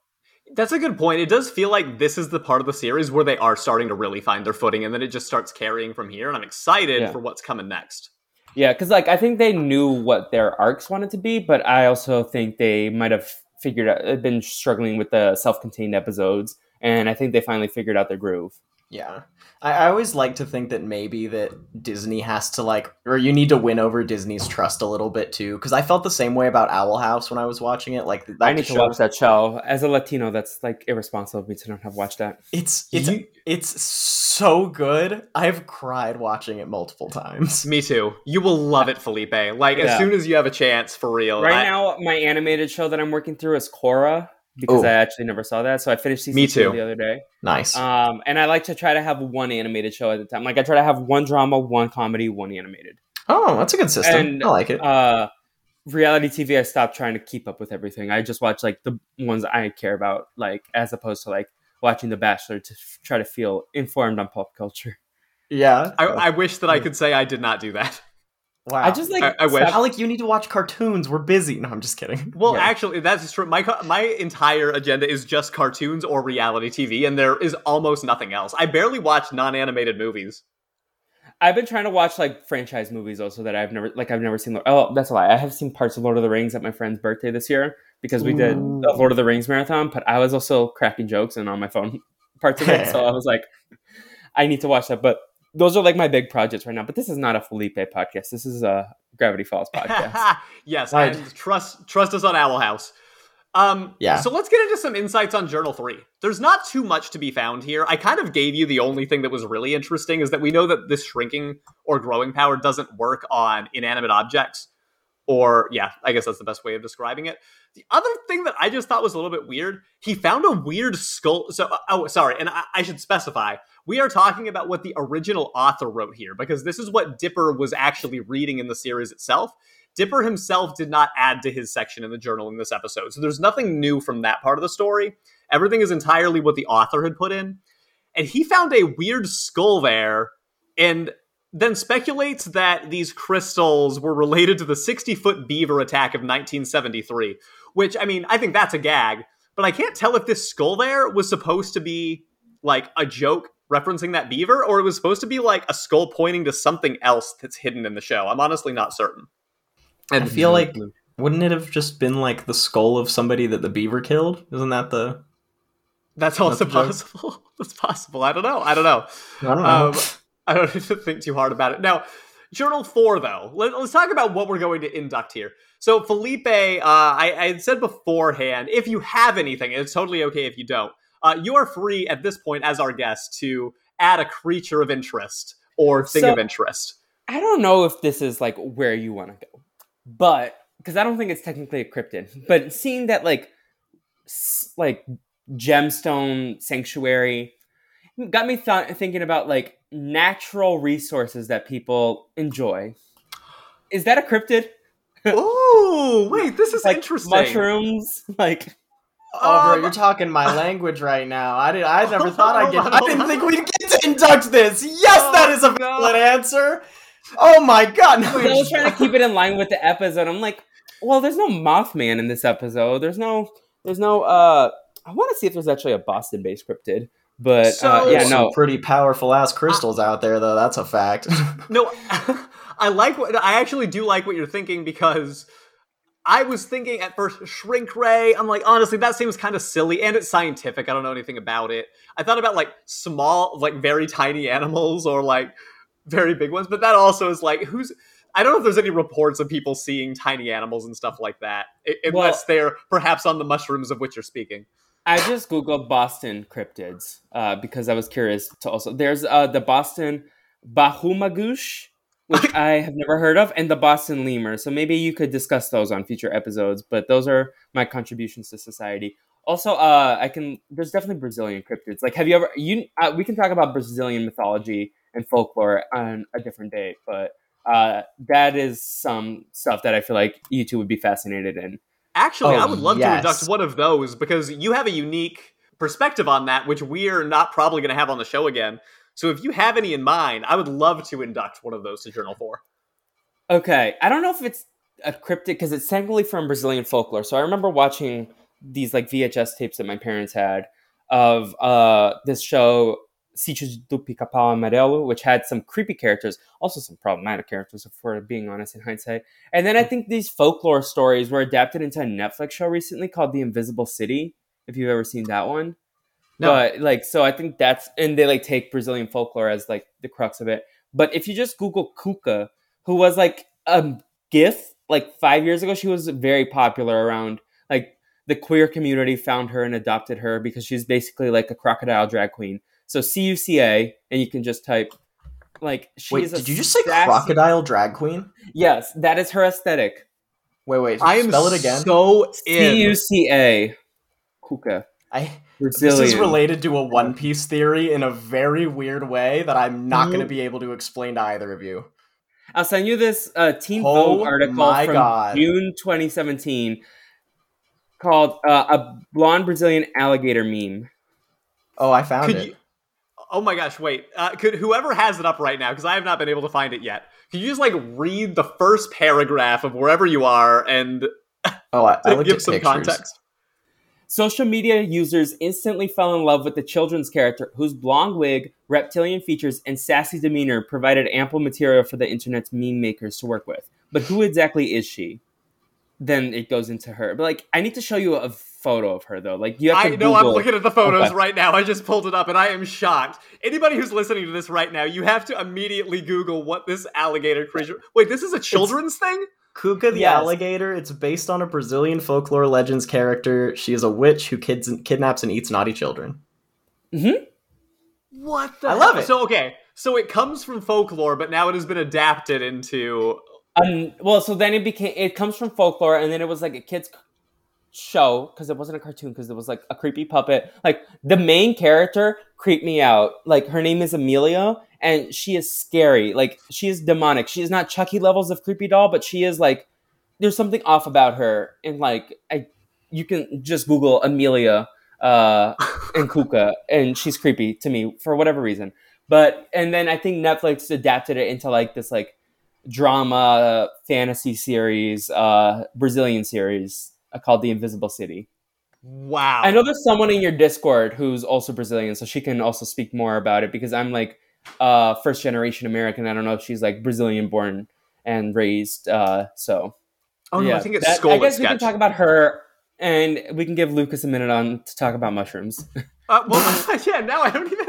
That's a good point. It does feel like this is the part of the series where they are starting to really find their footing, and then it just starts carrying from here. And I'm excited Yeah. for what's coming next. Yeah, because like I think they knew what their arcs wanted to be, but I also think they might have figured out been struggling with the self-contained episodes, and I think they finally figured out their groove. Yeah. I, I always like to think that maybe that Disney has to like or you need to win over Disney's trust a little bit too. Because I felt the same way about Owl House when I was watching it. Like that I need to watch that show. As a Latino, that's like irresponsible of me to not have watched that. It's it's You- it's so good. I've cried watching it multiple times. Me too. You will love it, Felipe. Like as soon as you have a chance, for real. Right I- now, my animated show that I'm working through is Korra because Ooh. I actually never saw that. So I finished season Me two too. the other day. Nice. Um, and I like to try to have one animated show at a time. Like I try to have one drama, one comedy, one animated. oh, that's a good system. and, I like it. Uh, reality TV, I stopped trying to keep up with everything. I just watch like the ones I care about, like as opposed to like watching The Bachelor to f- try to feel informed on pop culture. yeah. I, I wish that I could say I did not do that. Wow. I just like I- I wish. stop- Alec, you need to watch cartoons. We're busy. No, I'm just kidding. [LAUGHS] Well, Yeah. actually, that's true. My my entire agenda is just cartoons or reality TV, and there is almost nothing else. I barely watch non-animated movies. I've been trying to watch like franchise movies also that I've never like I've never seen. Oh, that's a lie. I have seen parts of Lord of the Rings at my friend's birthday this year because we did the Lord of the Rings marathon. But I was also cracking jokes and on my phone [LAUGHS] parts of it, so [LAUGHS] I was like, I need to watch that. But those are like my big projects right now. But this is not a Felipe podcast. This is a Gravity Falls podcast. [LAUGHS] yes, Right. and trust trust us on Owl House. Um, Yeah. So let's get into some insights on Journal Three. There's not too much to be found here. I kind of gave you the only thing that was really interesting is that we know that this shrinking or growing power doesn't work on inanimate objects. Or yeah, I guess that's the best way of describing it. The other thing that I just thought was a little bit weird, he found a weird skull. So, oh, sorry, and I, I should specify we are talking about what the original author wrote here because this is what Dipper was actually reading in the series itself. Dipper himself did not add to his section in the journal in this episode, so there's nothing new from that part of the story. Everything is entirely what the author had put in. And he found a weird skull there and then speculates that these crystals were related to the 60 foot beaver attack of 1973, which, I mean, I think that's a gag, but I can't tell if this skull there was supposed to be like a joke referencing that beaver or it was supposed to be like a skull pointing to something else that's hidden in the show. I'm honestly not certain. I feel like wouldn't it have just been like the skull of somebody that the beaver killed? Isn't that the? That's also That's possible. [LAUGHS] That's possible. I don't know. I don't know. I don't know. Um, I don't [LAUGHS] need to think too hard about it. Now, Journal 4, though, let, us talk about what we're going to induct here. So, Felipe, uh, I, I had said beforehand, if you have anything, it's totally okay if you don't, uh, you are free at this point as our guest to add a creature of interest or thing So- of interest. I don't know if this is like where you want to go, but because I don't think it's technically a cryptid, but seeing that like s- like gemstone sanctuary got me th- thinking about like natural resources that people enjoy. Is that a cryptid? [LAUGHS] Ooh, wait, this is Like interesting. mushrooms, [LAUGHS] like Oh, bro, Um, you're talking my language right now. I did. I never thought I'd get. I didn't think [LAUGHS] we'd get to induct this. Yes, Oh, that is a no. valid answer. Oh my god! No, I was trying to keep it in line with the episode. I'm like, well, there's no Mothman in this episode. There's no, there's no. uh I want to see if there's actually a Boston-based cryptid, but uh, So- yeah, no. some pretty powerful ass crystals out there, though. That's a fact. [LAUGHS] No, [LAUGHS] I like what I actually do like what you're thinking because I was thinking at first shrink ray. I'm like, honestly, that seems kind of silly and it's scientific. I don't know anything about it. I thought about like small, like very tiny animals or like very big ones, but that also is like who's. I don't know if there's any reports of people seeing tiny animals and stuff like that, unless they're perhaps on the mushrooms of which you're speaking. I just googled Boston cryptids uh, because I was curious to also. There's uh, the Boston Bahumagush, which [LAUGHS] I have never heard of, and the Boston lemur. So maybe you could discuss those on future episodes. But those are my contributions to society. Also, uh, I can. There's definitely Brazilian cryptids. Like, have you ever? You uh, we can talk about Brazilian mythology and folklore on a different date, but uh, that is some stuff that I feel like you two would be fascinated in. Actually, Oh, I would love to yes. induct one of those because you have a unique perspective on that, which we're not probably going to have on the show again. So if you have any in mind, I would love to induct one of those to Journal 4. Okay, I don't know if it's a cryptid because it's technically from Brazilian folklore. So I remember watching these like VHS tapes that my parents had of uh this show Sítio do Pica-Pau Amarelo, which had some creepy characters, also some problematic characters, if we're being honest in hindsight. And then I think these folklore stories were adapted into a Netflix show recently called The Invisible City. If you've ever seen that one, No. but like so i think that's and they like take brazilian folklore as like the crux of it but if you just google cuca who was like a gif like five years ago she was very popular around like the queer community found her and adopted her because she's basically like a crocodile drag queen so cuca and you can just type like she wait, is a did you just say sassy- crocodile drag queen? yes that is her aesthetic Wait, wait. I am spell it again. so in. cuca kuka I. Brazilian. This is related to a One Piece theory in a very weird way that I'm not going to be able to explain to either of you. I'll send you this uh, Teen Oh Vogue article my from God. June 2017 called uh, "A Blonde Brazilian Alligator Meme." Oh, I found Could it. you, oh my gosh, wait. Uh, could whoever has it up right now, because I have not been able to find it yet, could you just like read the first paragraph of wherever you are and Oh, I, I [LAUGHS] give some pictures. context? Social media users instantly fell in love with the children's character, whose blonde wig, reptilian features, and sassy demeanor provided ample material for the internet's meme makers to work with. But who exactly is she? Then it goes into her. But like, I need to show you a photo of her though. Like, you have to I know I'm looking at the photos right now. I just pulled it up and I am shocked. Anybody who's listening to this right now, you have to immediately Google what this alligator creature. Wait, this is a children's thing? Cuca the Yes. alligator. It's based on a Brazilian folklore legends character. She is a witch who kids kidnaps and eats naughty children. What the I love hell? it. So okay, so it comes from folklore, but now it has been adapted into Um, well, so then it became it comes from folklore, and then it was like a kids show because it wasn't a cartoon because it was like a creepy puppet. Like the main character creeped me out. Like her name is Emília, and she is scary. Like she is demonic. She is not Chucky levels of creepy doll, but she is like there's something off about her. And like I, you can just Google Emília uh, and Cuca, [LAUGHS] and she's creepy to me for whatever reason. But and then I think Netflix adapted it into like this like drama fantasy series, uh, Brazilian series uh, called The Invisible City. wow. I know there's someone in your Discord who's also Brazilian, so she can also speak more about it because I'm like uh, first generation American. I don't know if she's like Brazilian born and raised. Uh, so Oh no, yeah, I think it's that- Skull I and guess we can talk about her, and we can give Lucas a minute on to talk about mushrooms. Uh, well, [LAUGHS] yeah. Now I don't even.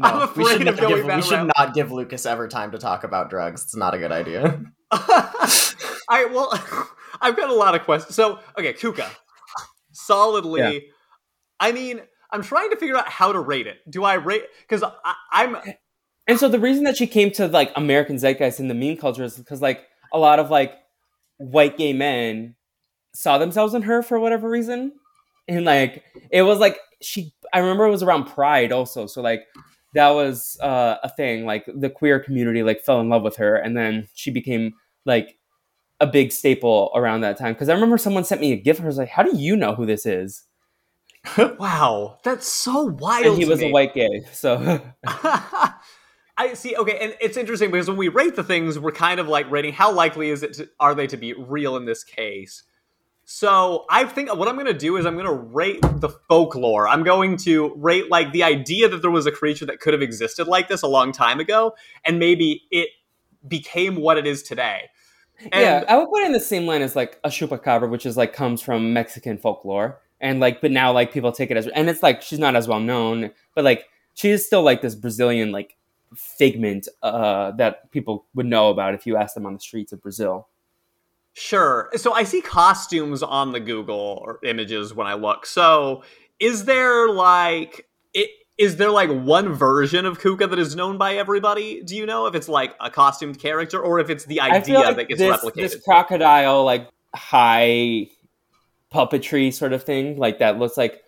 I'm No, we should, afraid of going give, we that should route. not give Lucas ever time to talk about drugs. It's not a good idea. [LAUGHS] I well, [LAUGHS] I've got a lot of questions. So okay, Cuca, solidly. Yeah. I mean, I'm trying to figure out how to rate it. Do I rate? Because I'm And so the reason that she came to like American zeitgeist in the meme culture is because like a lot of like white gay men saw themselves in her for whatever reason, and like it was like she. I remember it was around Pride also, so like that was uh, a thing. Like the queer community like fell in love with her, and then she became like a big staple around that time. Because I remember someone sent me a gift. and I was like, "How do you know who this is?" [LAUGHS] wow, that's so wild. And he was me. a white gay, so [LAUGHS] I see. Okay, and it's interesting because when we rate the things, we're kind of like rating how likely is it to, are they to be real in this case. So I think what I'm going to do is I'm going to rate the folklore. I'm going to rate like the idea that there was a creature that could have existed like this a long time ago, and maybe it became what it is today. And yeah, I would put it in the same line as like a chupacabra, which is like comes from Mexican folklore, and like but now like people take it as and it's like she's not as well known, but like she is still like this Brazilian like figment uh that people would know about if you asked them on the streets of Brazil. Sure. So I see costumes on the Google or images when I look. So is there like it is there like one version of Cuca that is known by everybody? Do you know if it's like a costumed character or if it's the idea like that gets this, replicated? this crocodile like high puppetry sort of thing, like that looks like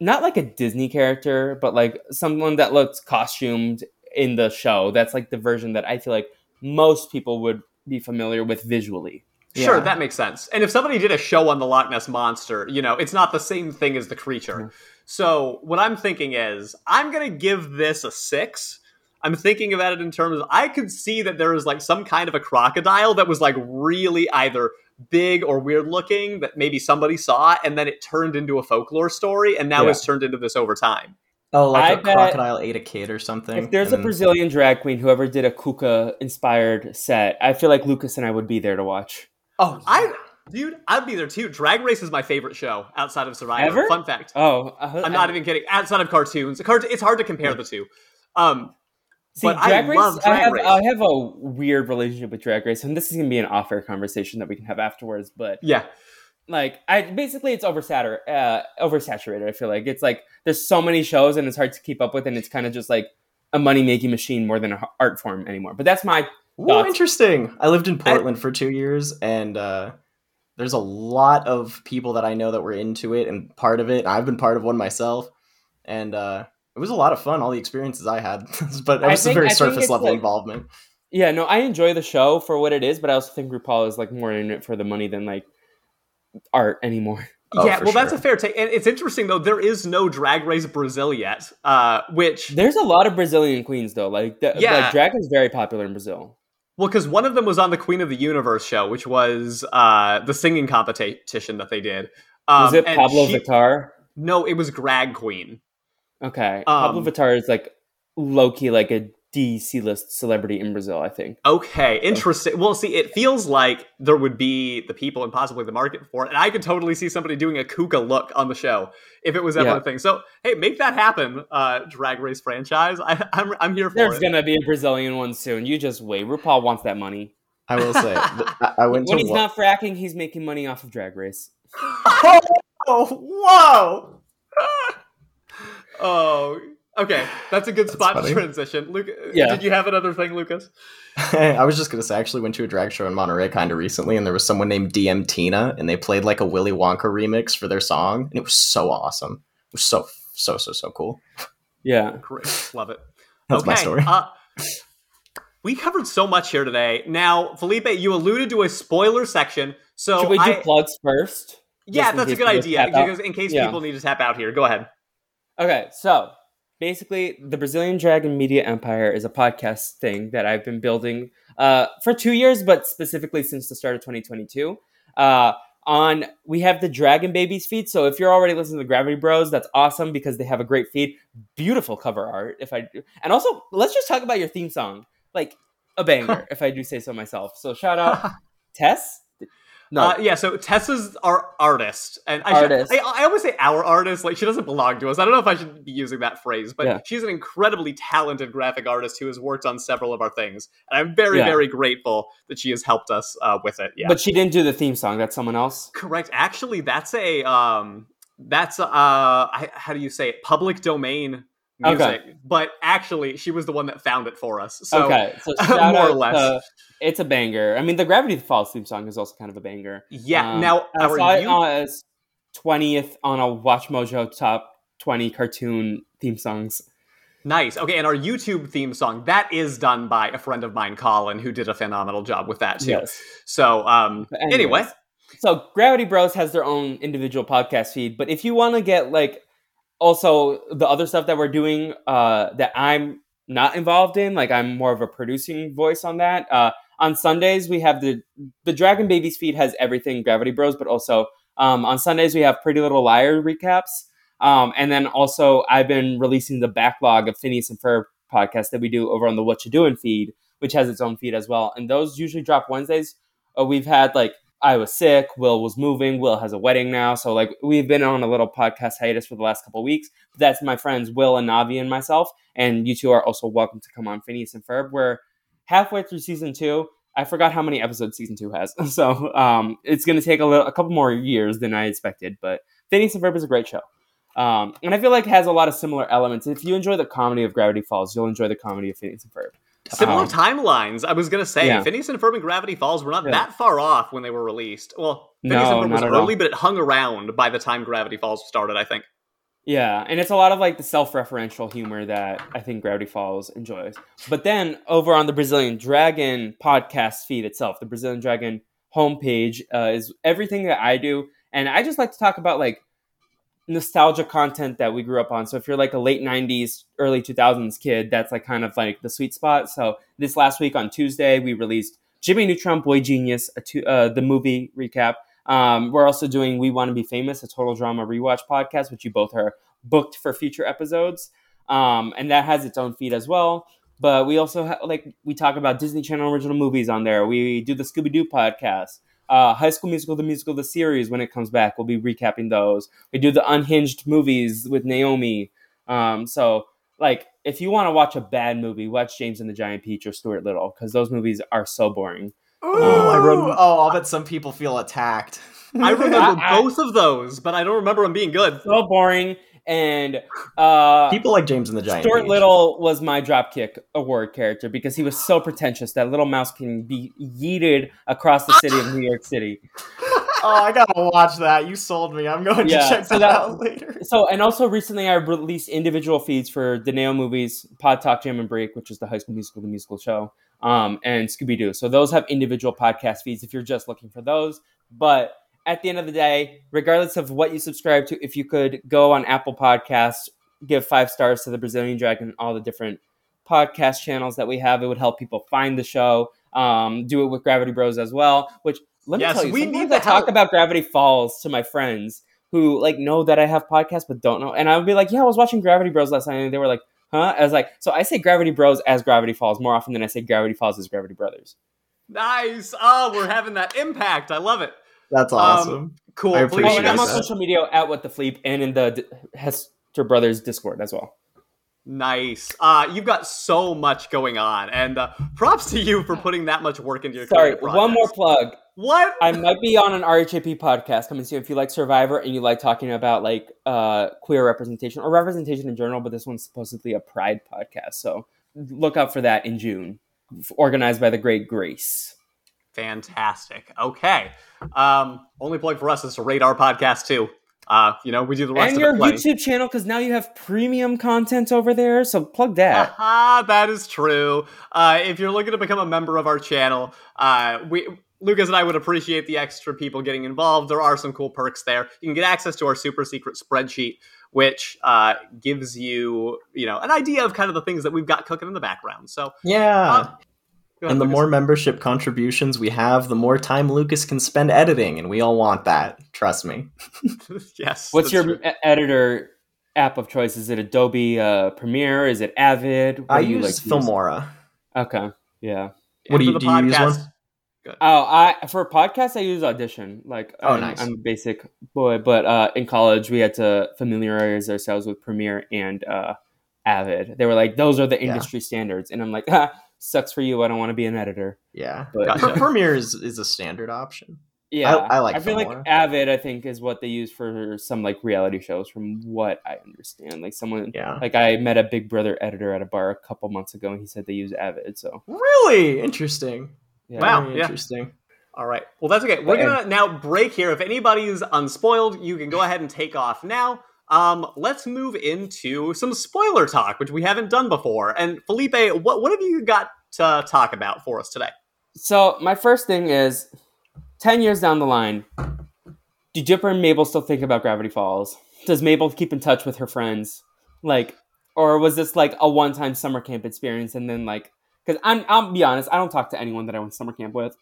not like a Disney character, but like someone that looks costumed in the show. That's like the version that I feel like most people would be familiar with visually. Sure, Yeah. that makes sense. And if somebody did a show on the Loch Ness monster, you know, it's not the same thing as the creature. Mm-hmm. So what I'm thinking is, I'm gonna give this a six. I'm thinking about it in terms of I could see that there is like some kind of a crocodile that was like really either big or weird looking that maybe somebody saw and then it turned into a folklore story and now Yeah. it's turned into this over time. Oh, like I a crocodile ate a kid or something. If there's a and- Brazilian drag queen, whoever did a Cuca inspired set, I feel like Lucas and I would be there to watch. Oh, I dude, I'd be there too. Drag Race is my favorite show outside of Survivor. Ever? Fun fact. Oh, uh, I'm not even kidding. Outside of cartoons, Cart- it's hard to compare the two. Um, See, but I Race, love I Drag have Race. I have a weird relationship with Drag Race, and this is gonna be an off-air conversation that we can have afterwards. But yeah, like, I basically it's oversaturated. Uh, oversaturated. I feel like it's like there's so many shows, and it's hard to keep up with, and it's kind of just like a money-making machine more than an art form anymore. But that's my Ooh, interesting. I lived in Portland for two years, and uh, there's a lot of people that I know that were into it and part of it. I've been part of one myself, and uh, it was a lot of fun. All the experiences I had, [LAUGHS] but it I was a very I surface level like- involvement. Yeah, no, I enjoy the show for what it is, but I also think RuPaul is like more in it for the money than like art anymore. Oh, yeah. for Well, that's a fair take, and it's interesting though. There is no Drag Race Brazil yet, uh, which There's a lot of Brazilian queens though. Like, the, Yeah. like drag is very popular in Brazil. well, because one of them was on the Queen of the Universe show, which was uh, the singing competition that they did. Um, Was it Pabllo she- Vittar? No, it was Drag Queen. Okay, Um, Pabllo Vittar is like low key like a D C list celebrity in Brazil. I think. Okay, interesting. Well, see, it feels like there would be the people and possibly the market for it, and I could totally see somebody doing a Cuca look on the show if it was ever Yeah. a thing. So, hey, make that happen, uh, Drag Race franchise. I, I'm, I'm here for There's it. There's gonna be a Brazilian one soon. You just wait. RuPaul wants that money. I will say, [LAUGHS] I, I went When to he's wa- not fracking, he's making money off of Drag Race. [LAUGHS] oh, whoa! [LAUGHS] Oh, okay, that's a good spot funny. to transition. Luke, Yeah. did you have another thing, Lucas? [LAUGHS] I was just gonna say, I actually went to a drag show in Monterey kind of recently, and there was someone named DM Tina, and they played like a Willy Wonka remix for their song, and it was so awesome. It was so so so so cool. Yeah. Great, love it. That's my story. Uh, we covered so much here today. Now, Felipe, you alluded to a spoiler section, so Should we do I, plugs first? yeah, that's a good idea because in case Yeah. people need to tap out here, go ahead. Okay, so basically, the Brazilian Dragon Media Empire is a podcast thing that I've been building uh, for two years, but specifically since the start of 2022. Uh, on we have the Dragon Babies feed, so if you're already listening to the Gravity Bros, that's awesome because they have a great feed, beautiful cover art. If I do, and also let's just talk about your theme song, like a banger, [LAUGHS] if I do say so myself. So shout out [LAUGHS] Tess. No, Uh, yeah, so Tessa's our artist, and I, Should, I, I always say our artist. Like she doesn't belong to us. I don't know if I should be using that phrase, but Yeah. she's an incredibly talented graphic artist who has worked on several of our things, and I'm very, Yeah. very grateful that she has helped us uh, with it. Yeah, but she didn't do the theme song. That's someone else. correct. Actually, that's a um, that's uh, I, how do you say it? Public domain music. Okay. But actually, she was the one that found it for us. So okay, so [LAUGHS] more or less. to it's a banger. I mean, the Gravity Falls theme song is also kind of a banger. Yeah. Um, now, I saw it you- uh, as twentieth on a Watch Mojo top twenty cartoon theme songs. Nice. Okay, and our YouTube theme song that is done by a friend of mine, Colin, who did a phenomenal job with that too. Yes. So, um, But anyway, anyways, so Gravity Bros has their own individual podcast feed, but if you want to get like also the other stuff that we're doing uh, that I'm not involved in, like I'm more of a producing voice on that. Uh, on Sundays we have the the Dragon Babies feed has everything Gravity Bros, but also um, on Sundays we have Pretty Little Liar recaps, um, and then also I've been releasing the backlog of Phineas and Ferb podcast that we do over on the What You Doing feed, which has its own feed as well, and those usually drop Wednesdays. Uh, we've had like I was sick. Will was moving. Will has a wedding now. So like we've been on a little podcast hiatus for the last couple weeks. But That's my friends Will and Navi and myself. And you two are also welcome to come on Phineas and Ferb. We're halfway through season two. I forgot how many episodes season two has. [LAUGHS] So um, it's going to take a little, a couple more years than I expected. But Phineas and Ferb is a great show. Um, and I feel like has a lot of similar elements. If you enjoy the comedy of Gravity Falls, you'll enjoy the comedy of Phineas and Ferb. Similar Um, timelines. I was gonna say yeah. Phineas and Ferb and Gravity Falls were not Yeah. that far off when they were released. Well, Phineas No, and Ferb was at all. early, but it hung around by the time Gravity Falls started. I think. Yeah, and it's a lot of like the self-referential humor that I think Gravity Falls enjoys. But then over on the Brazilian Dragon podcast feed itself, the Brazilian Dragon homepage uh, is everything that I do, and I just like to talk about like nostalgia content that we grew up on. So if you're like a late '90s, early 2000s kid, that's like kind of like the sweet spot. So this last week on Tuesday, we released Jimmy Neutron Boy Genius, two, uh, the movie recap. Um, we're also doing We Want to Be Famous, a total drama rewatch podcast, which you both are booked for future episodes. Um, and that has its own feed as well. But we also ha- like we talk about Disney Channel original movies on there. We do the Scooby Doo podcast, uh, High School Musical, the musical, the series. When it comes back, we'll be recapping those. We do the Unhinged movies with Naomi. Um, so like if you want to watch a bad movie, watch James and the Giant Peach or Stuart Little because those movies are so boring. Ooh, Oh, I I wrote, rem- oh, I'll bet some people feel attacked. I [LAUGHS] remember I- I- both of those, but I don't remember them being good. So boring. And uh, people like James and the Giant. Stuart Little was my Dropkick Award character because he was so pretentious that little mouse can be yeeted across the city of New York City. [LAUGHS] Oh, I gotta watch that. You sold me. I'm going Yeah, to check so that, that- out later. So, and also recently I released individual feeds for the Neo movies, Pod Talk Jam and Break, which is the High School Musical, the musical show, um, and Scooby Doo. So those have individual podcast feeds if you're just looking for those. But at the end of the day, regardless of what you subscribe to, if you could go on Apple Podcasts, give five stars to the Brazilian Dragon, all the different podcast channels that we have, it would help people find the show. Um, do it with Gravity Bros as well. Which let me Yes, tell you, we sometimes need I talk about Gravity Falls to my friends who like know that I have podcasts but don't know. And I would be like, yeah, I was watching Gravity Bros last night, and they were like, huh? I was like, so I say Gravity Bros as Gravity Falls more often than I say Gravity Falls as Gravity Brothers. Nice. Oh, we're having that impact. I love it. That's awesome. Cool. I Please appreciate and I'm on that. social media at What the Fleep and in the D- Hester Brothers Discord as well. Nice. Uh, you've got so much going on, and uh, props to you for putting that much work into your career. Sorry, one more plug. What? I might be on an RHAP podcast coming soon. If you like Survivor and you like talking about like uh, queer representation or representation in general, but this one's supposedly a Pride podcast, so look out for that in June, organized by the Great Grace. Fantastic. Okay. Um, only plug for us is to rate our podcast too. Uh, you know, we do the rest and of your it. YouTube channel because now you have premium content over there. So plug that. Aha, that is true. Uh, if you're looking to become a member of our channel, uh, we Lucas and I would appreciate the extra people getting involved. There are some cool perks there. You can get access to our super secret spreadsheet, which uh, gives you, you know, an idea of kind of the things that we've got cooking in the background. So, Yeah. uh, go ahead, and the Lucas. more membership contributions we have, the more time Lucas can spend editing, and we all want that. Trust me. [LAUGHS] [LAUGHS] yes. What's your true. e- editor app of choice? Is it Adobe uh, Premiere? Is it Avid? What I do you use like to use? Filmora. Okay, yeah. What do you- for the do you use podcast- one? Oh, I for podcasts I use Audition. Like, Oh, I'm, nice. I'm a basic boy, but uh, in college we had to familiarize ourselves with Premiere and uh, Avid. They were like, those are the Yeah. industry standards, and I'm like, [LAUGHS] ah, sucks for you. I don't want to be an editor. Yeah. But Gotcha. Pre- Premiere is, is a standard option. yeah, I like I feel Filmora. like Avid. I think is what they use for some like reality shows, from what I understand. Like someone. Yeah. Like I met a Big Brother editor at a bar a couple months ago, and he said they use Avid. So Really interesting. Yeah. Wow. Yeah. interesting. All right. Well, that's okay. We're Okay. gonna uh, now break here. If anybody's unspoiled, you can go ahead and take off now. Um, let's move into some spoiler talk, which we haven't done before. And Felipe, what what have you got to talk about for us today? So my first thing is, ten years down the line, do Dipper and Mabel still think about Gravity Falls? Does Mabel keep in touch with her friends? Like, or was this like a one-time summer camp experience and then like? Because I'm, I'll be honest, I don't talk to anyone that I went to summer camp with.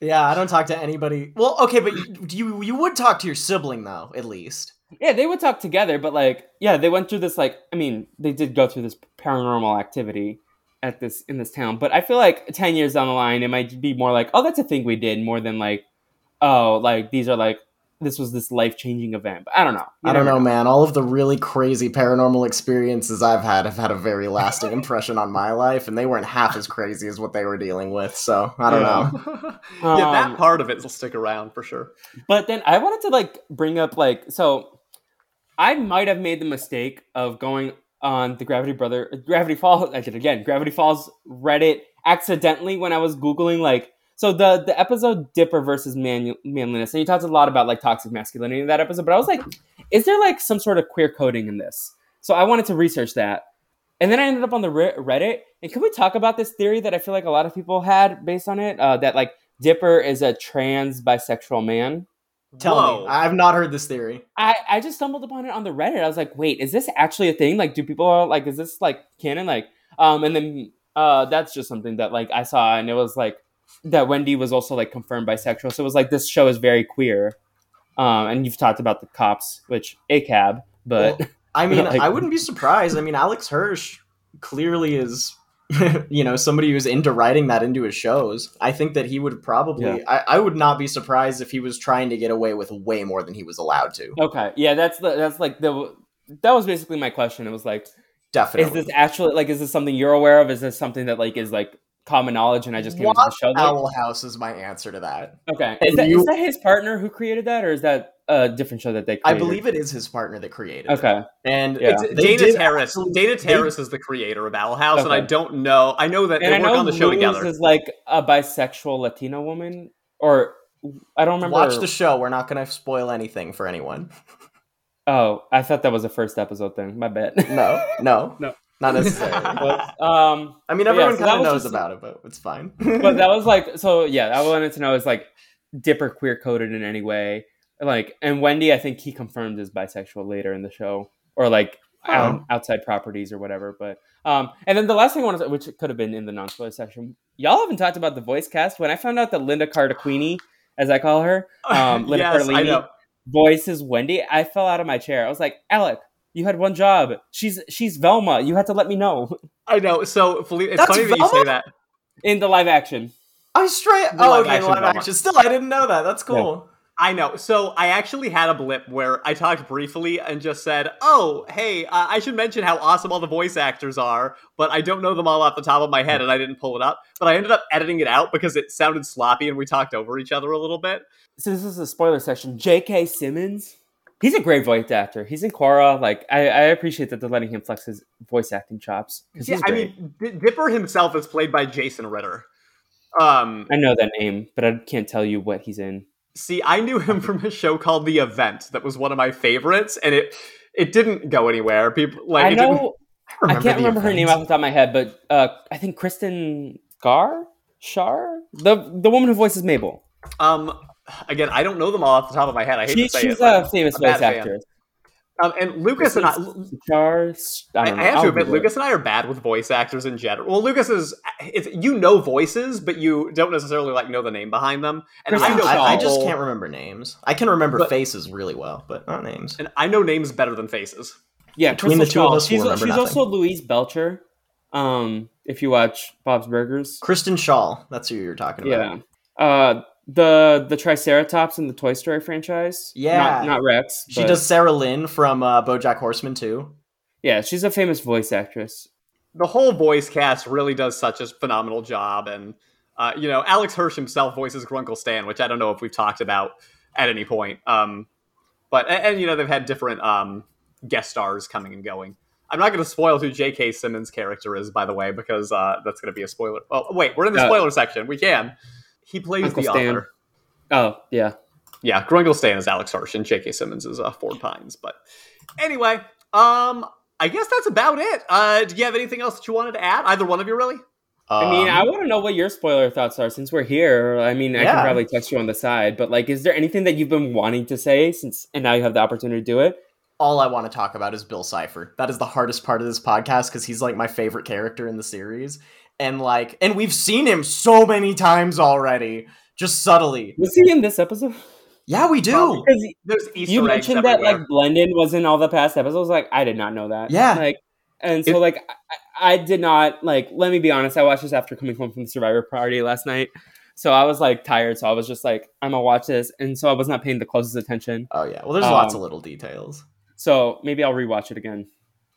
Yeah, I don't talk to anybody. Well, okay, but you you, you would talk to your sibling though, at least. Yeah, they would talk together, but like, yeah, they went through this like, I mean, they did go through this paranormal activity at this in this town, but I feel like ten years down the line, it might be more like, oh, that's a thing we did, more than like, oh, like these are like, this was this life changing event. But I don't know. You I don't never know, man. All of the really crazy paranormal experiences I've had have had a very lasting [LAUGHS] impression on my life, and they weren't half as crazy as what they were dealing with. So I don't Yeah. know. [LAUGHS] yeah, that Um, part of it will stick around for sure. But then I wanted to like bring up like so I might have made the mistake of going on the Gravity Brother Gravity Falls I did again Gravity Falls Reddit accidentally when I was googling like so the the episode Dipper versus man, manliness and you talked a lot about like toxic masculinity in that episode but I was like is there like some sort of queer coding in this so I wanted to research that and then I ended up on the Re- Reddit and can we talk about this theory that I feel like a lot of people had based on it uh, that like Dipper is a trans bisexual man Tell Whoa. me, I've not heard this theory. I, I just stumbled upon it on the Reddit. I was like, wait, is this actually a thing? Like, do people like, is this like canon? Like, um, and then uh, that's just something that like I saw, and it was like that Wendy was also like confirmed bisexual. So it was like this show is very queer. Um, and you've talked about the cops, which a cab, but Well, I [LAUGHS] mean, Like- I wouldn't be surprised. I mean, Alex Hirsch clearly is, [LAUGHS] you know, somebody who's into writing that into his shows. I think that he would probably. Yeah. I, I would not be surprised if he was trying to get away with way more than he was allowed to. okay, yeah, that's the that's like the that was basically my question. It was like, Definitely. is this actually like, is this something you're aware of? Is this something that like is like common knowledge, and I just came into the show? Like, Owl House is my answer to that. okay, is that, you- is that his partner who created that, or is that a different show that they? I believe it is his partner that created. it. Okay. and Yeah. It's they Dana did Terrace. Dana Terrace is the creator of Owl House, and I don't know. I know that And they I work know on the show Luz together. is like a bisexual Latina woman, or I don't remember. Watch the show. We're not going to spoil anything for anyone. oh, I thought that was a first episode thing. My bad. No, no, [LAUGHS] No. Not [LAUGHS] necessarily. But, um, I mean, But yeah, everyone so kind of knows just- about it, but it's fine. but that was like so. Yeah, I [LAUGHS] wanted to know is like Dipper queer coded in any way? Like, and Wendy, I think he confirmed is bisexual later in the show, or like out, outside properties or whatever. But um, and then the last thing I wanted, to, which could have been in the non-spoiler section, y'all haven't talked about the voice cast. When I found out that Linda Cartaquini, as I call her, um, [LAUGHS] Linda yes, I Cardellini, know. voices Wendy, I fell out of my chair. I was like, Alec, you had one job. She's she's Velma. You had to let me know I know. So Felipe, it's That's funny that you say that. in the live action. I straight. The Oh, live okay, action live Velma. action. Still, I didn't know that. That's cool. I know. So I actually had a blip where I talked briefly and just said, "Oh, hey, uh, I should mention how awesome all the voice actors are," but I don't know them all off the top of my head, and I didn't pull it up. But I ended up editing it out because it sounded sloppy, and we talked over each other a little bit. So this is a spoiler section. J.K. Simmons, he's a great voice actor. He's in Korra. Like I, I appreciate that they're letting him flex his voice acting chops. Yeah, I mean, D- Dipper himself is played by Jason Ritter. Um, I know that name, but I can't tell you what he's in. see, I knew him [LAUGHS] from a show called The Event that was one of my favorites, and it it didn't go anywhere. People like I know. [LAUGHS] I, can't the remember her name off the top of my head, but uh, I think Kristen Gar, Shar, the the woman who voices Mabel. Um, again, I don't know them all off the top of my head. I hate She, to say she's it. but- a famous voice fan. actress. Um, and Lucas and I, Char, I, I. I have I'll to admit, Lucas and I are bad with voice actors in general. Well, Lucas is, it's, you know voices, but you don't necessarily like know the name behind them. And I know I, I just can't remember names. I can remember But- faces really well, but not names. and I know names better than faces. Yeah, Between Crystal the two of Schaal. us, we'll she's, remember she's also Louise Belcher. Um, if you watch Bob's Burgers, Kristen Schaal. That's who you're talking about. yeah. Uh, the the Triceratops in the Toy Story franchise. Yeah. not, not Rex. She but- does Sarah Lynn from uh, BoJack Horseman too. Yeah, she's a famous voice actress. The whole voice cast really does such a phenomenal job. And, uh, you know, Alex Hirsch himself voices Grunkle Stan, which I don't know if we've talked about at any point. Um, but, and, and, you know, they've had different um, guest stars coming and going. I'm not going to spoil who J.K. Simmons' character is, by the way, because uh, that's going to be a spoiler. Oh, wait, we're in the Uh, spoiler section. We can. He plays Uncle the Stan. author. Oh yeah. Yeah, Grunkle Stan is Alex Hirsch, and J.K. Simmons is uh, Ford Pines. But anyway, um, I guess that's about it. Uh, do you have anything else that you wanted to add? Either one of you, really? I mean, Um, I want to know what your spoiler thoughts are since we're here. I mean, I Yeah. can probably text you on the side, but like, is there anything that you've been wanting to say since, and now you have the opportunity to do it? all I want to talk about is Bill Cipher. That is the hardest part of this podcast because he's like my favorite character in the series, and like, and we've seen him so many times already, just subtly. Was he in this episode? Yeah, we do. Probably. Because There's Easter you mentioned that everywhere. like Blendin was in all the past episodes. Like, I did not know that. Yeah. Like, and so It- like, I, I did not like. Let me be honest. I watched this after coming home from the Survivor party last night. So I was like tired. So I was just like, I'm gonna watch this, and so I was not paying the closest attention. Oh yeah. Well, there's lots Um, of little details. So maybe I'll rewatch it again.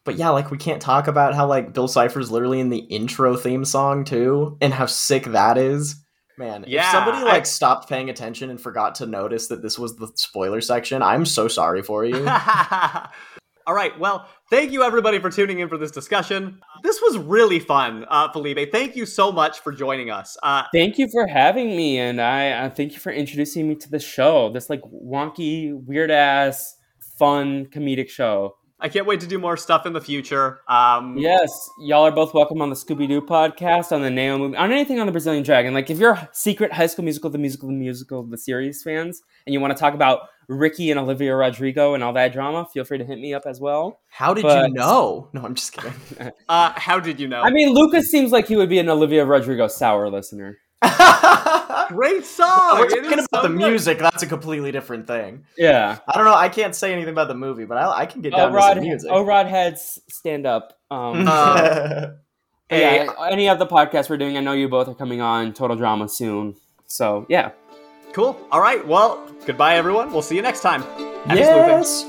But yeah, like we can't talk about how like Bill Cipher's literally in the intro theme song too, and how sick that is. Man, Yeah, if somebody I- like stopped paying attention and forgot to notice that this was the spoiler section, I'm so sorry for you. [LAUGHS] All right. Well, thank you everybody for tuning in for this discussion. This was really fun, uh, Felipe. Thank you so much for joining us. Uh, Thank you for having me, and I uh, thank you for introducing me to the show. This like wonky, weird ass, fun comedic show. I can't wait to do more stuff in the future. Um, Yes, y'all are both welcome on the Scooby Doo podcast, on the Neo movie, on anything on the Brazilian Dragon. Like, if you're secret High School Musical, the musical, the musical, the series fans, and you want to talk about Ricky and Olivia Rodrigo and all that drama, feel free to hit me up as well. How did But- you know? No, I'm just kidding. [LAUGHS] Uh, how did you know? I mean, Lucas seems like he would be an Olivia Rodrigo sour listener. [LAUGHS] great song. We're talking about so the good. music. That's a completely different thing. Yeah. I don't know. I can't say anything about the movie, but I, I can get down Oh, to Rod, some music. oh, Rod Heads stand up. Um, [LAUGHS] Uh, [LAUGHS] Hey, yeah, any of the podcasts we're doing, I know you both are coming on Total Drama soon. So yeah. cool. All right. Well, goodbye, everyone. We'll see you next time. Happy sleuthing. yes.